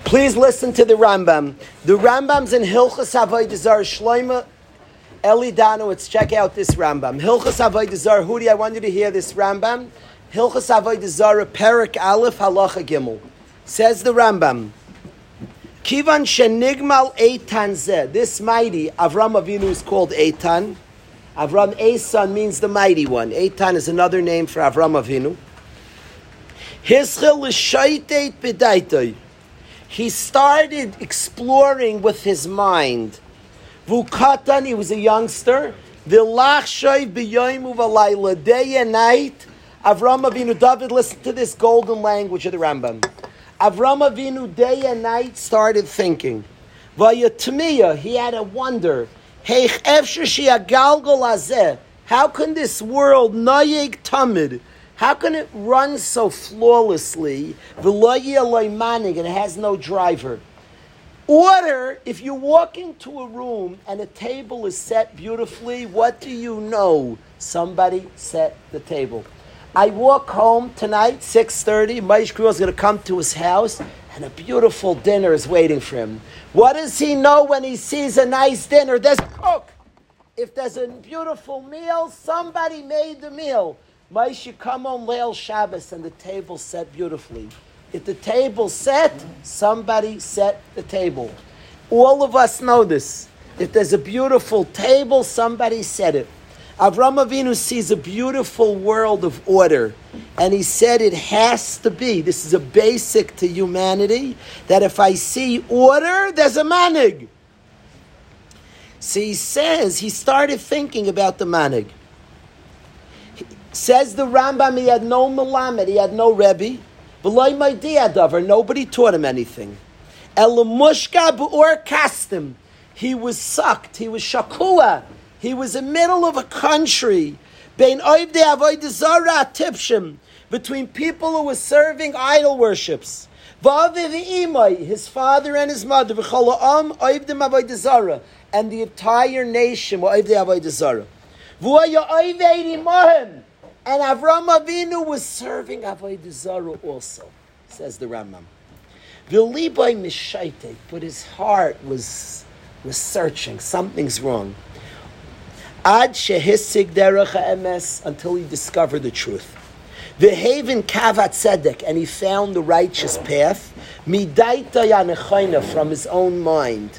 Please listen to the Rambam. The Rambam's in Hilchas Avodah Shloima Eli Danowitz. Check out this Rambam. Hilchas Avodah. Hudi, I want you to hear this Rambam. Hilchas Avodah Perik Aleph Halacha Gimel. Says the Rambam. Kivan shenigmal Eitan zeh. This mighty Avram Avinu is called Eitan. Avram Esan means the mighty one. Eitan is another name for Avram Avinu. Hischil l'shaitet b'daitoi. He started exploring with his mind. Vukatan, he was a youngster. V'lach shoiv b'yoim u'valayla. Day and night. Avram Avinu, David, listen to this golden language of the Rambam. Avram Avinu, day and night, started thinking. Vayatmiya, uh, he had a wonder. How can this world, nayig tamid, how can it run so flawlessly? And it has no driver. Order, if you walk into a room and a table is set beautifully, what do you know? Somebody set the table. I walk home tonight, 6.30, Maish Kriel is going to come to his house and a beautiful dinner is waiting for him. What does he know when he sees a nice dinner? There's a cook. If there's a beautiful meal, somebody made the meal. Maish, you come home Leil Shabbos and the table set beautifully. If the table set, somebody set the table. All of us know this. If there's a beautiful table, somebody set it. Avram Avinu sees a beautiful world of order, and he said it has to be. This is a basic to humanity that if I see order, there's a manig. So he says he started thinking about the manig. He Says the Rambam, he had no Malamed, he had no Rebbe. V'loy Davar, nobody taught him anything. El Elamushka b'or kastim. He was sucked, he was shakua. He was in the middle of a country. Between people who were serving idol worships. His father and his mother. And the entire nation. And Avram Avinu was serving Avodah Zarah also, says the Rambam. Mishaite, but his heart was, was searching. Something's wrong. Ad shehisig emes, until he discovered the truth. The haven kavat tzedek, and he found the righteous path. Midaita from his own mind.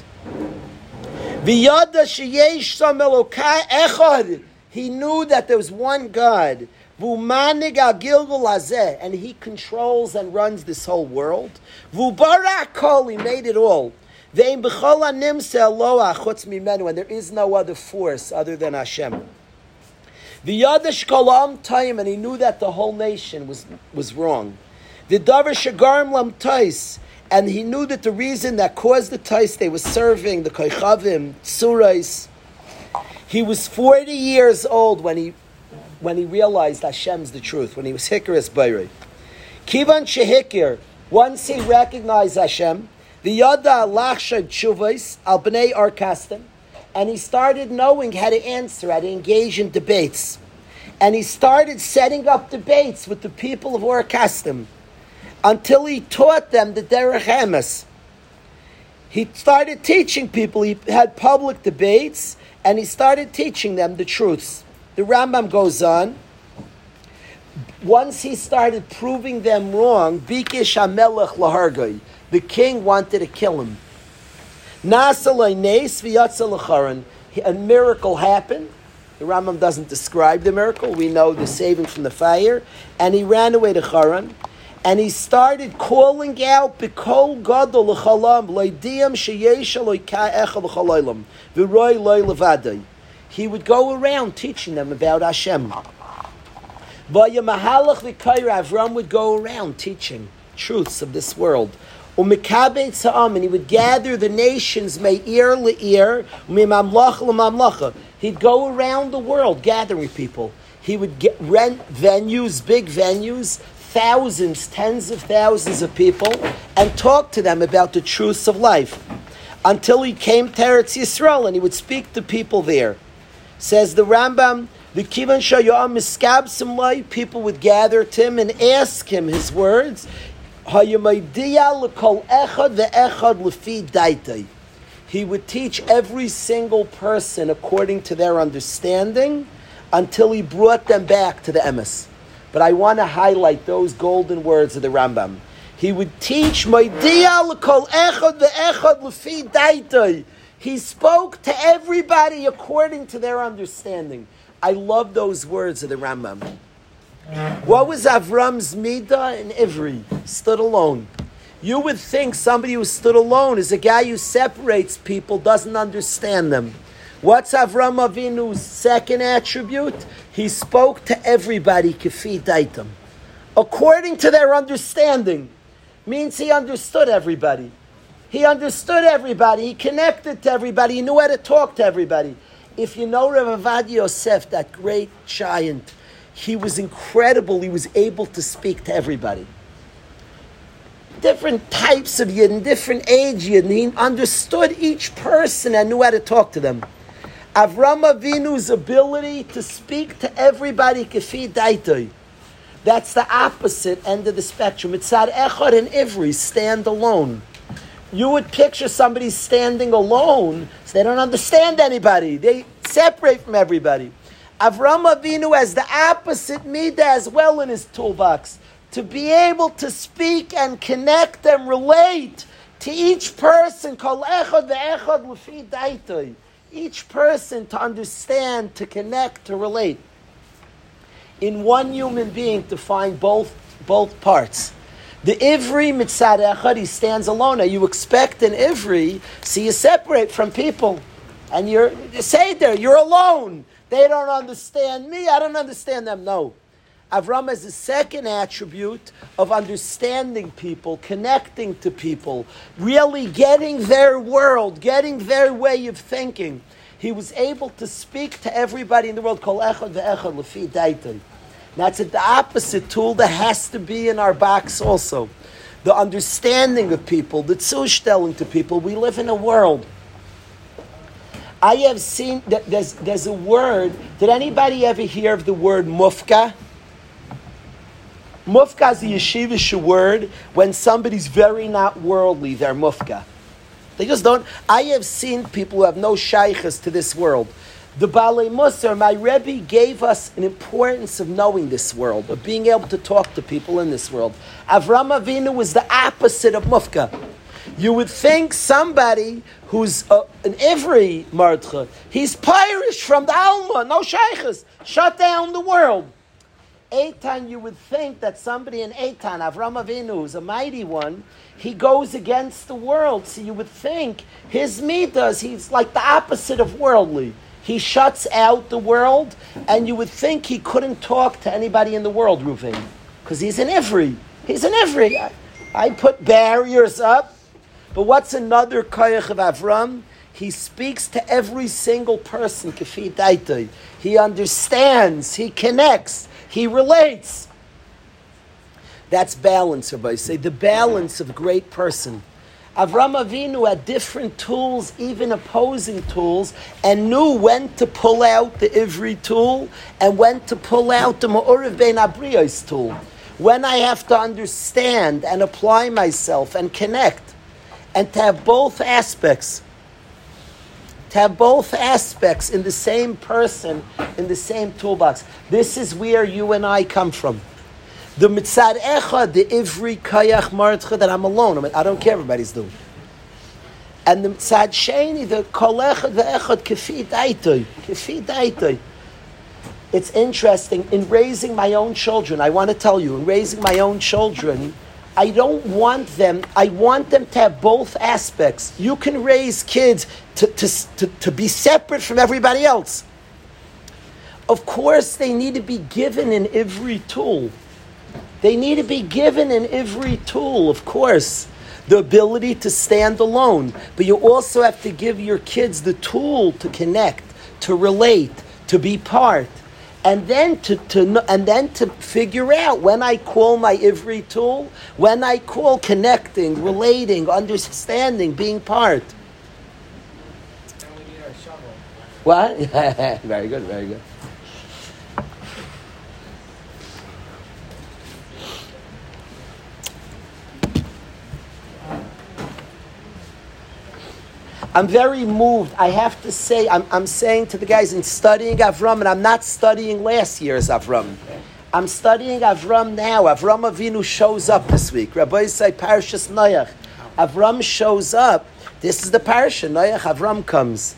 V'yada sheyesh sam echad, He knew that there was one God. And he controls and runs this whole world. V'ubarak kol, he made it all. And there is no other force other than Hashem. V'yadash kolam taim, and he knew that the whole nation was, was wrong. The davar shagarm lam tais, and he knew that the reason that caused the tais they were serving, the koichavim, tsurais, he was 40 years old when he when he realized Hashem's the truth, when he was Hikaris Bayri. Kivan Shehikir, once he recognized Hashem, the Yada Lachshav Chuvais, al Bnei Arkastim, and he started knowing how to answer, how to engage in debates. And he started setting up debates with the people of Arkastim until he taught them the Derech Emes. He started teaching people, he had public debates, and he started teaching them the truths. The Rambam goes on. Once he started proving them wrong, Bikish Hamelech Lahargai, the king wanted to kill him. A miracle happened. The Rambam doesn't describe the miracle. We know the saving from the fire. And he ran away to Charan. And he started calling out Bikol Gadol L'chalam Leidiyam Sheyesh Echel L'chalaylam V'roi Loi Levadai he would go around teaching them about Hashem. Mahalach Avram would go around teaching truths of this world. And he would gather the nations, me'ir le'ir, mi'mamlacha le'mamlacha. He'd go around the world gathering people. He would get, rent venues, big venues, thousands, tens of thousands of people, and talk to them about the truths of life. Until he came to Eretz Yisrael and he would speak to people there. Says the Rambam, the Kivan Shayam Miskab light, people would gather to him and ask him his words. He would teach every single person according to their understanding until he brought them back to the emes. But I want to highlight those golden words of the Rambam. He would teach he spoke to everybody according to their understanding. I love those words of the Rambam. What was Avram's midah in Ivri? Stood alone. You would think somebody who stood alone is a guy who separates people, doesn't understand them. What's Avram Avinu's second attribute? He spoke to everybody, kifi daitam, according to their understanding. Means he understood everybody. He understood everybody. He connected to everybody. He knew how to talk to everybody. If you know Rav Ovadia Yosef, that great giant, he was incredible. He was able to speak to everybody. Different types of Yidden, different age Yidden. He understood each person and knew how to talk to them. Avram Avinu's ability to speak to everybody, kefi daitoi. That's the opposite end of the spectrum. It's that Echad and Ivri stand alone you would picture somebody standing alone, so they don't understand anybody. They separate from everybody. Avram Avinu has the opposite midah as well in his toolbox to be able to speak and connect and relate to each person. Each person to understand, to connect, to relate. In one human being to find both both parts. The Ivri mitzad echad, he stands alone. Now you expect an Ivri, so you separate from people. And you're, you say there, you're alone. They don't understand me, I don't understand them. No. Avram has a second attribute of understanding people, connecting to people, really getting their world, getting their way of thinking. He was able to speak to everybody in the world. Kol echad ve'echad. That's the opposite tool that has to be in our box also. The understanding of people, the zustelling to people. We live in a world. I have seen that there's, there's a word. Did anybody ever hear of the word mufka? Mufka is a yeshivish word when somebody's very not worldly, they're mufka. They just don't. I have seen people who have no shaykhs to this world. The Balei Musar, my Rebbe gave us an importance of knowing this world, of being able to talk to people in this world. Avram Avinu was the opposite of Mufka. You would think somebody who's uh, an Ivri Mardcha, he's Pirish from the Alma, no Sheikhs, shut down the world. Eitan, you would think that somebody in Eitan, Avram Avinu, who's a mighty one, he goes against the world. So you would think his midas, he's like the opposite of worldly. He shuts out the world, and you would think he couldn't talk to anybody in the world, Reuven, because he's an Ivri. He's an Ivri. I, I put barriers up, but what's another koyach of Avram? He speaks to every single person, He understands, he connects, he relates. That's balance, everybody. Say the balance of great person. Avram Avinu had different tools, even opposing tools, and knew when to pull out the Ivri tool and when to pull out the Ma'uriv Ben Abriyos tool. When I have to understand and apply myself and connect, and to have both aspects, to have both aspects in the same person, in the same toolbox. This is where you and I come from. The mitzad echad, the ivri kayach martcha, that I'm alone. I, mean, I don't care everybody's doing. And the mitzad sheni, the kol echad ve'echad kefi daitoi, kefi daitoi. It's interesting, in raising my own children, I want to tell you, in raising my own children, I don't want them, I want them to have both aspects. You can raise kids to, to, to, to be separate from everybody else. Of course, they need to be given in Ivri tool. They need to be given in Ivri tool, of course, the ability to stand alone. But you also have to give your kids the tool to connect, to relate, to be part. And then to, to and then to figure out when I call my Ivri tool, when I call connecting, relating, understanding, being part. What? very good, very good. I'm very moved. I have to say, I'm, I'm saying to the guys in studying Avram, and I'm not studying last year's Avram. I'm studying Avram now. Avram Avinu shows up this week. Rabbi say Parashas Noach. Avram shows up. This is the parasha. Noach Avram comes.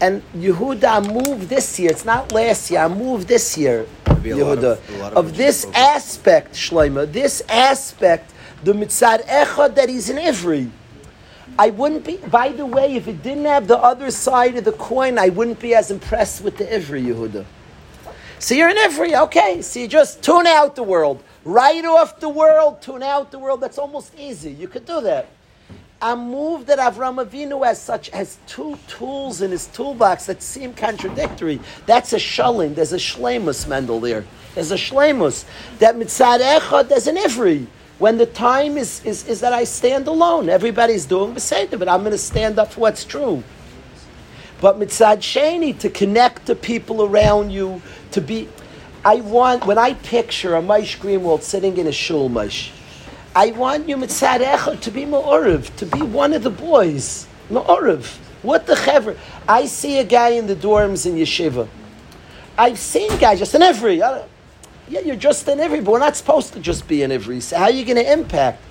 And Yehuda moved this year. It's not last year. I moved this year. Yehuda. Of, of, this aspect, Shloima, this aspect, the mitzad echad that he's in Ivri. I wouldn't be, by the way, if it didn't have the other side of the coin, I wouldn't be as impressed with the Ivri Yehuda. So you're an Ivri, okay. So you just tune out the world. Write off the world, tune out the world. That's almost easy. You could do that. I'm moved that Avram Avinu has such has two tools in his toolbox that seem contradictory. That's a shalom. There's a shlemus Mendel there. There's a shlemus. That mitzad echad, there's an ivri. When the time is, is, is that I stand alone. Everybody's doing Beseder, but I'm going to stand up for what's true. But mitzad sheni, to connect to people around you, to be... I want, when I picture a Maish Greenwald sitting in a shul, Maish, I want you mitzad echad to be ma'oriv, to be one of the boys. Ma'oriv. What the chever? I see a guy in the dorms in yeshiva. I've seen guys just in Ivri... Yeah, you're just an Ivri, but we're not supposed to just be an Ivri. So how are you going to impact?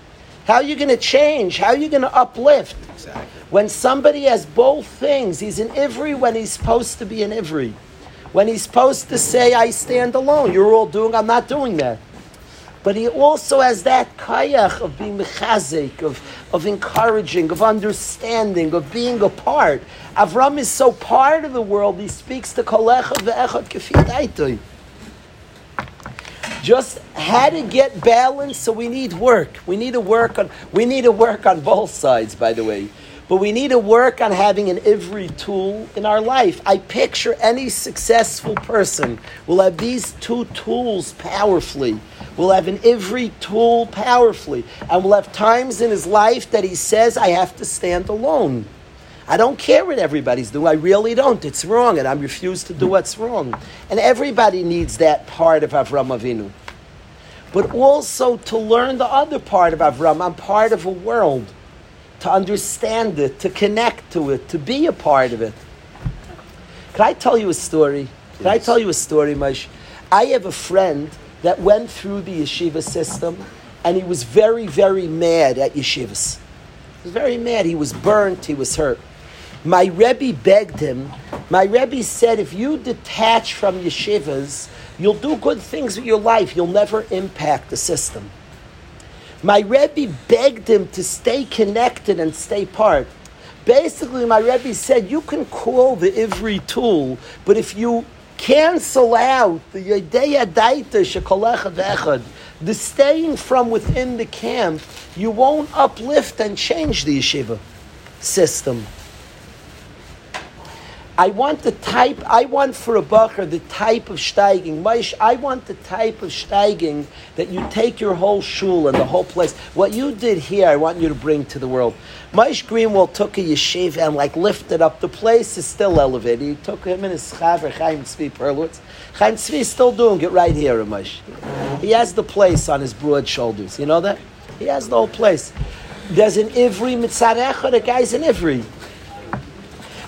How are you going to change? How are you going to uplift? Exactly. When somebody has both things, he's an Ivri when he's supposed to be an Ivri. When he's supposed to say, I stand alone, you're all doing, I'm not doing that. But he also has that kayach of being mechazik, of, of encouraging, of understanding, of being a part. Avram is so part of the world, he speaks to kolecha ve'echad kefit just how to get balance. So we need work. We need to work on. We need to work on both sides, by the way. But we need to work on having an Ivri tool in our life. I picture any successful person will have these two tools powerfully. Will have an Ivri tool powerfully, and will have times in his life that he says, "I have to stand alone." I don't care what everybody's doing. I really don't. It's wrong, and I refuse to do what's wrong. And everybody needs that part of Avram Avinu. But also to learn the other part of Avram. I'm part of a world. To understand it, to connect to it, to be a part of it. Can I tell you a story? Can yes. I tell you a story, Moshe? I have a friend that went through the yeshiva system, and he was very, very mad at yeshivas He was very mad. He was burnt. He was hurt. My Rebbe begged him. My Rebbe said, if you detach from yeshivas, you'll do good things with your life. You'll never impact the system. My Rebbe begged him to stay connected and stay part. Basically, my Rebbe said, you can call the Ivri tool, but if you cancel out the Yedei Adaita Shekolechad Echad, the staying from within the camp, you won't uplift and change the yeshiva system. I want the type, I want for a bacher the type of steiging. Maish, I want the type of steiging that you take your whole shul and the whole place. What you did here, I want you to bring to the world. Maish Greenwald took a yeshiva and like lifted up. The place is still elevated. He took him and his chaver, Chaim Tzvi Perlwitz. Chaim Tzvi is still doing it right here, Maish. He has the place on his broad shoulders. You know that? He has the whole place. There's an Ivri Mitzarecha, the guy's an Ivri.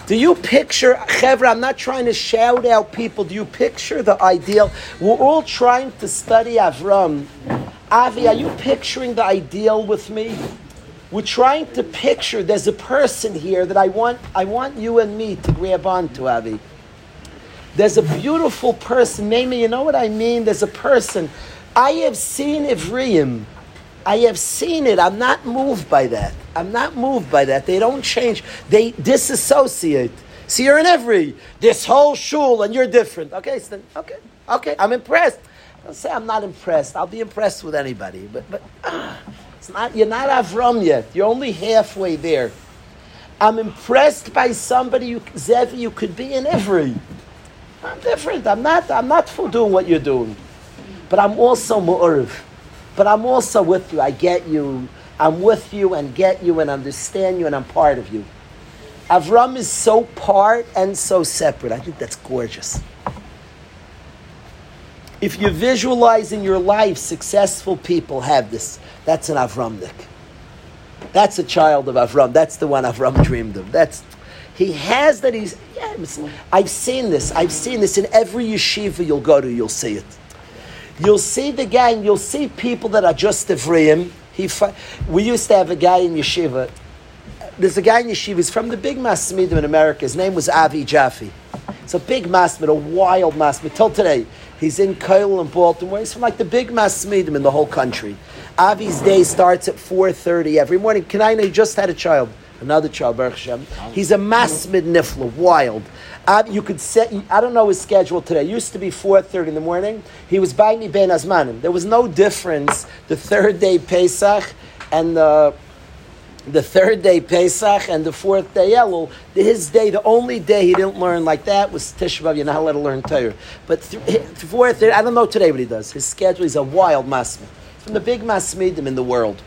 Do you picture, Chevra, I'm not trying to shout out people, do you picture the ideal? We're all trying to study Avram. Avi, are you picturing the ideal with me? We're trying to picture, there's a person here that I want, I want you and me to grab onto, Avi. There's a beautiful person, maybe you know what I mean? There's a person. I have seen Ivriim. I have seen it. I'm not moved by that. I'm not moved by that. They don't change. They disassociate. See, you're in every this whole shul, and you're different. Okay, so then, okay, okay. I'm impressed. I'll say I'm not impressed. I'll be impressed with anybody, but but uh, it's not. You're not Avram yet. You're only halfway there. I'm impressed by somebody. You, Zevi, you could be in every. I'm different. I'm not. I'm not for doing what you're doing, but I'm also mu'arif. But I'm also with you. I get you. I'm with you and get you and understand you and I'm part of you. Avram is so part and so separate. I think that's gorgeous. If you visualize in your life, successful people have this. That's an Avramnik. That's a child of Avram. That's the one Avram dreamed of. That's he has that. He's. Yeah, I've seen this. I've seen this in every yeshiva you'll go to. You'll see it. You'll see the gang. You'll see people that are just Ephraim. He. We used to have a guy in yeshiva. There's a guy in yeshiva. He's from the big Masmidim in America. His name was Avi Jaffe. It's a big Masmid, a wild Masmid. Till today, he's in Kyle and Baltimore. He's from like the big Masmidim in the whole country. Avi's day starts at 4.30 every morning. Can I know he just had a child. Another child, Baruch Hashem. He's a Masmid Nifla, wild. You could set, I don't know his schedule today. It used to be 4.30 in the morning. He was by me Ben Azmanim. There was no difference the third day Pesach and the the third day Pesach and the fourth day Elul, his day, the only day he didn't learn like that was Tisha B'Av. You're not allowed to learn Torah. But th- fourth, I don't know today what he does. His schedule is a wild masmid. From the big masmidim in the world.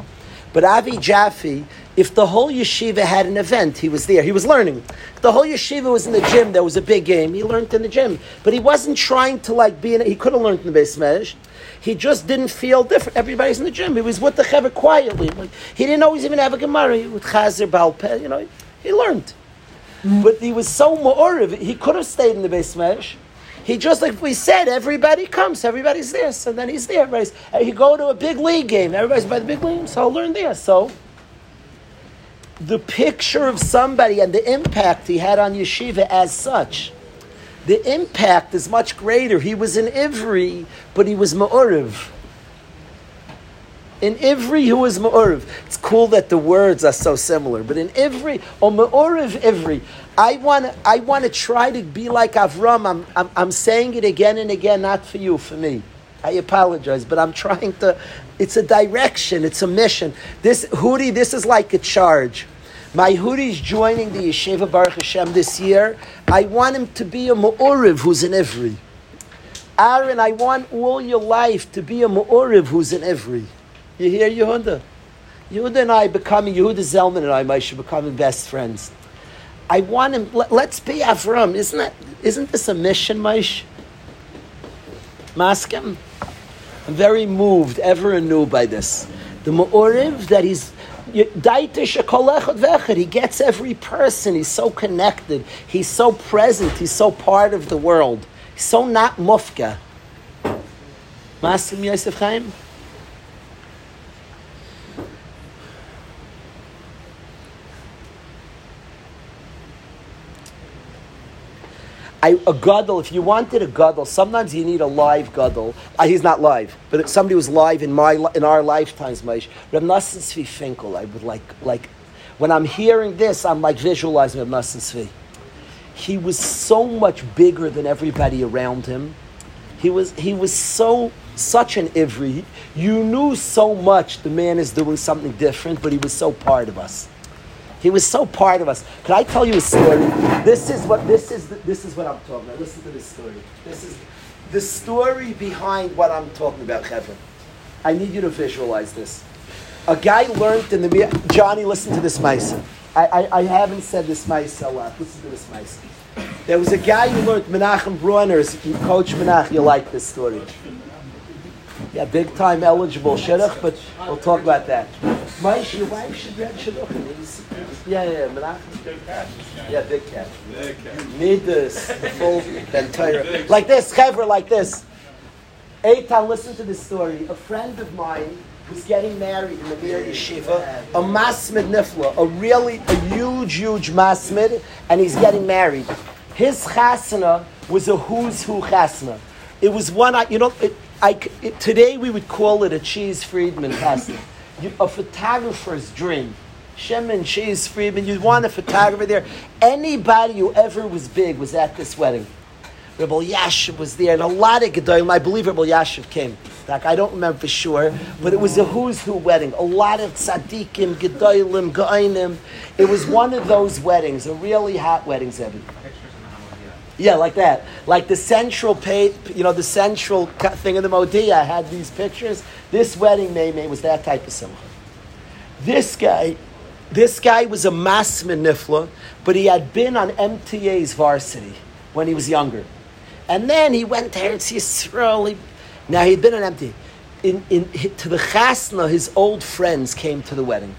But Avi Jaffe, if the whole yeshiva had an event, he was there. He was learning. If the whole yeshiva was in the gym. There was a big game. He learned in the gym. But he wasn't trying to like be in. He could have learned in the base mesh. He just didn't feel different. Everybody's in the gym. He was with the Chaver quietly. Like, he didn't always even have a Gemara with Chazer Balpeh. You know, he learned. Mm. But he was so ma'oriv, he could have stayed in the base mesh. He just like we said, everybody comes, everybody's there. So then he's there. Everybody's, uh, he go to a big league game. Everybody's by the big league, so I'll learn there. So the picture of somebody and the impact he had on yeshiva as such the impact is much greater. He was in Ivri, but he was Ma'uriv. In Ivri, was Ma'uriv. It's cool that the words are so similar, but in Ivri, or Ma'uriv Ivri, I want I want to try to be like Avram. I'm, I'm, I'm saying it again and again, not for you, for me. I apologize, but I'm trying to. It's a direction. It's a mission. This Hudi, this is like a charge. My Huri's joining the Yeshiva Baruch Hashem this year. I want him to be a Mu'uriv who's in every. Aaron, I want all your life to be a Mu'uriv who's in every. You hear Yehuda? Yehuda and I becoming, Yehuda Zelman and I, Moshe, becoming best friends. I want him, let, us be Avram. Isn't that, isn't this a mission, Moshe? Maskim? I'm very moved, ever anew by this. The Mu'uriv that he's, he gets every person. He's so connected. He's so present. He's so part of the world. He's so not mufka. Masim Yosef Chaim? I, a gadol, if you wanted a gadol, sometimes you need a live gadol. Uh, he's not live, but somebody was live in my in our lifetimes. Maish Reb Nosson Tzvi Finkel. I would like like when I'm hearing this, I'm like visualizing Reb Nosson Tzvi. He was so much bigger than everybody around him. He was he was so such an ivri. You knew so much the man is doing something different, but he was so part of us. He was so part of us. Can I tell you a story? This is what this is. This is what I'm talking about. Listen to this story. This is the story behind what I'm talking about, Kevin. I need you to visualize this. A guy learned in the Johnny. Listen to this mice. I, I, I haven't said this mice a lot. Listen to this mice. There was a guy who learned Menachem Bronner's Coach Menachem. You like this story? Yeah, big time eligible shidduch, but we'll talk about that. Maish, your wife should read shidduch. Yeah, yeah, Menachem. Yeah, big cat. Need this full entire like this, Chevra, like this. Eitan, listen to this story. A friend of mine was getting married in the Mir Yeshiva, a masmid nifla, a really a huge, huge masmid, and he's getting married. His chasana was a who's who chasana. It was one, you know, it, I, it, today we would call it a Cheese Friedman pasta. A photographer's dream. Shemin, Cheese Friedman, you'd want a photographer there. Anybody who ever was big was at this wedding. Reb Elyashiv was there, and a lot of Gedolim. I believe Reb Elyashiv came. I don't remember for sure, but it was a who's who wedding. A lot of tzaddikim, Gedolim, Gainim. It was one of those weddings, a really hot wedding, Zevi. Yeah, like that. Like the central pay, you know, the central thing of the Modia had these pictures. This wedding, May was that type of simcha. This guy, this guy was a masmid nifla, but he had been on MTA's varsity when he was younger. And then he went there to Eretz Yisrael. He, now he'd been an MTA. In, in, to the chasna, his old friends came to the wedding.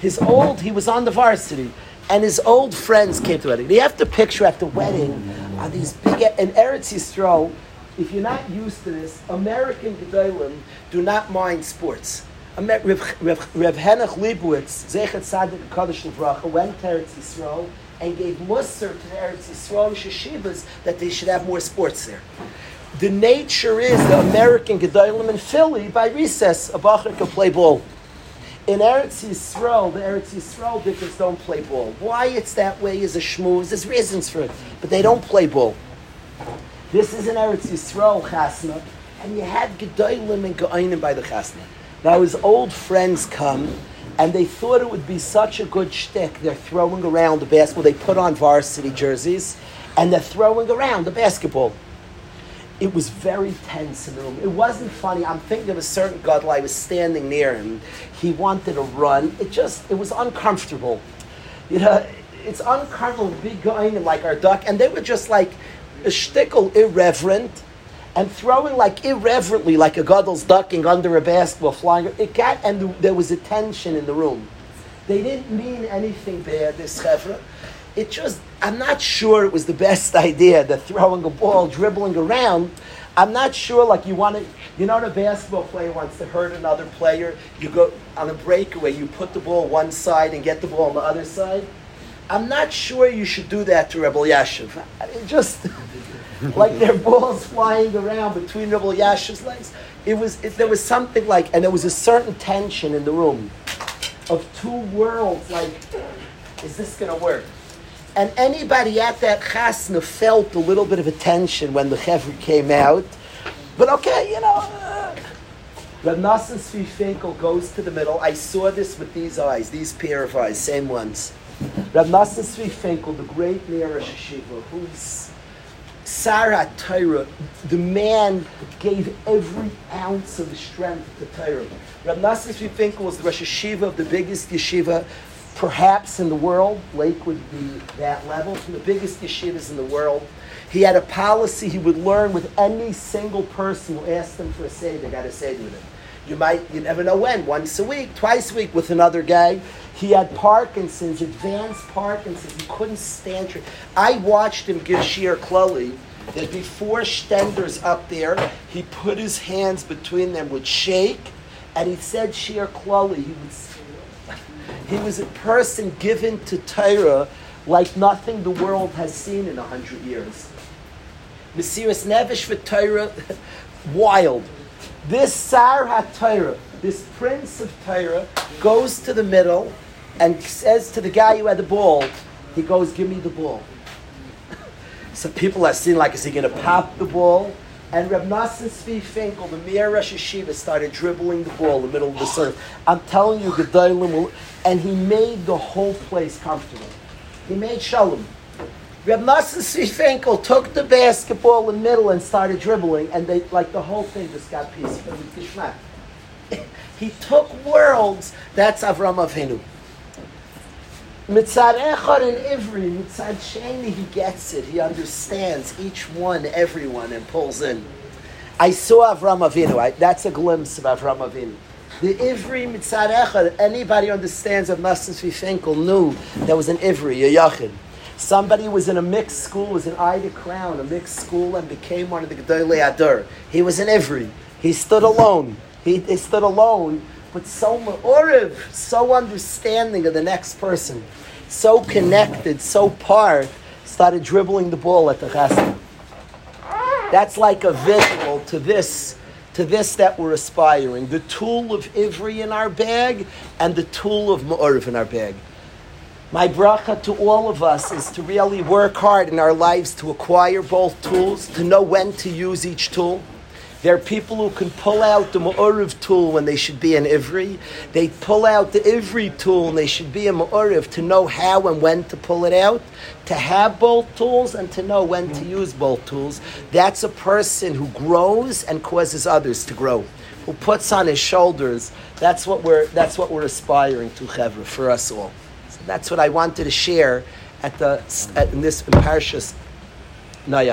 His old, he was on the varsity, and his old friends came to the wedding. You have to picture at the wedding on these big, in Eretz Yisrael, if you're not used to this, American Gedolim do not mind sports. Rev, Henach Leibowitz, Zechat Sadik Kaddish Levracha, went to Eretz Yisrael and gave Musser to the Eretz Yisrael Sheshivas that they should have more sports there. The nature is the American Gedolim in Philly, by recess, a Bacher can play ball. In Eretz Yisrael, the Eretz Yisrael dickers don't play ball. Why it's that way is a shmooze. There's reasons for it, but they don't play ball. This is an Eretz Yisrael chasna, and you had Gedolim and Geoinim by the chasna. Now his old friends come, and they thought it would be such a good shtick. They're throwing around the basketball. They put on varsity jerseys, and they're throwing around the basketball. It was very tense in the room. It wasn't funny. I'm thinking of a certain gadol. I was standing near him. He wanted to run. It just, it was uncomfortable. You know, it's uncomfortable, big going like our duck, and they were just like a shtickle irreverent and throwing like irreverently, like a gadol's ducking under a basketball, flying. It got, and there was a tension in the room. They didn't mean anything bad, this chevra. It just, I'm not sure it was the best idea, the throwing a ball, dribbling around. I'm not sure, like you want to, you know, a basketball player wants to hurt another player. You go on a breakaway, you put the ball one side and get the ball on the other side. I'm not sure you should do that to Reb Elyashiv. It just, like their balls flying around between Reb Elyashiv's legs. It was, it, there was something like, and there was a certain tension in the room of two worlds, like, is this going to work? And anybody at that chasna felt a little bit of a tension when the chevra came out. But okay, you know. Uh, Reb Nosson Tzvi Finkel goes to the middle. I saw this with these eyes, these pair of eyes, same ones. Reb Nosson Tzvi Finkel, the great Meir Shiva, who's Sar HaTorah, the man gave every ounce of strength to Torah. Reb Nosson Tzvi Finkel was the Rosh Yeshiva of the biggest yeshiva perhaps in the world. Lake would be that level, from the biggest yeshivas in the world. He had a policy he would learn with any single person who asked him for a seder, got a seder with him. You might, you never know when, once a week, twice a week with another guy. He had Parkinson's, advanced Parkinson's. He couldn't stand it. I watched him give Shiur Klali. There'd be four stenders up there. He put his hands between them, would shake, and he said Shiur Klali. He would he was a person given to Torah like nothing the world has seen in a hundred years. Mesiris Nevish for Torah, wild. This Sar HaTorah, this prince of Torah, goes to the middle and says to the guy who had the ball, he goes, give me the ball. so people are seeing like, is he going to pop the ball? And Reb Nosson Tzvi Finkel, the Mir Rosh Hashiva, started dribbling the ball in the middle of the surf. I'm telling you, Gedolim will, and he made the whole place comfortable. He made shalom. Reb Nosson Tzvi took the basketball in the middle and started dribbling, and they like the whole thing just got peaceful he took worlds. That's Avram Avinu. Mitzad Echad and Ivri, Mitzad Sheni, he gets it. He understands each one, everyone, and pulls in. I saw Avram Avinu. I, that's a glimpse of Avram Avinu. The Ivri Mitzad anybody understands of Master Finkel knew there was an Ivri, a Yachid. Somebody was in a mixed school, was in Ida Crown, a mixed school, and became one of the Gedolei HaDor. He was an Ivri. He stood alone. He, he stood alone, but so Oriv, so understanding of the next person, so connected, so part, started dribbling the ball at the chesed. That's like a visual to this, to this that we're aspiring. The tool of Ivri in our bag and the tool of Ma'oriv in our bag. My bracha to all of us is to really work hard in our lives to acquire both tools, to know when to use each tool. There are people who can pull out the Ma'uriv tool when they should be an Ivri. They pull out the Ivri tool and they should be a Ma'uriv to know how and when to pull it out, to have both tools and to know when to use both tools. That's a person who grows and causes others to grow. Who puts on his shoulders. That's what we're, that's what we're aspiring to, Chevra, for us all. So that's what I wanted to share at the, at, in this in Parshas Noach.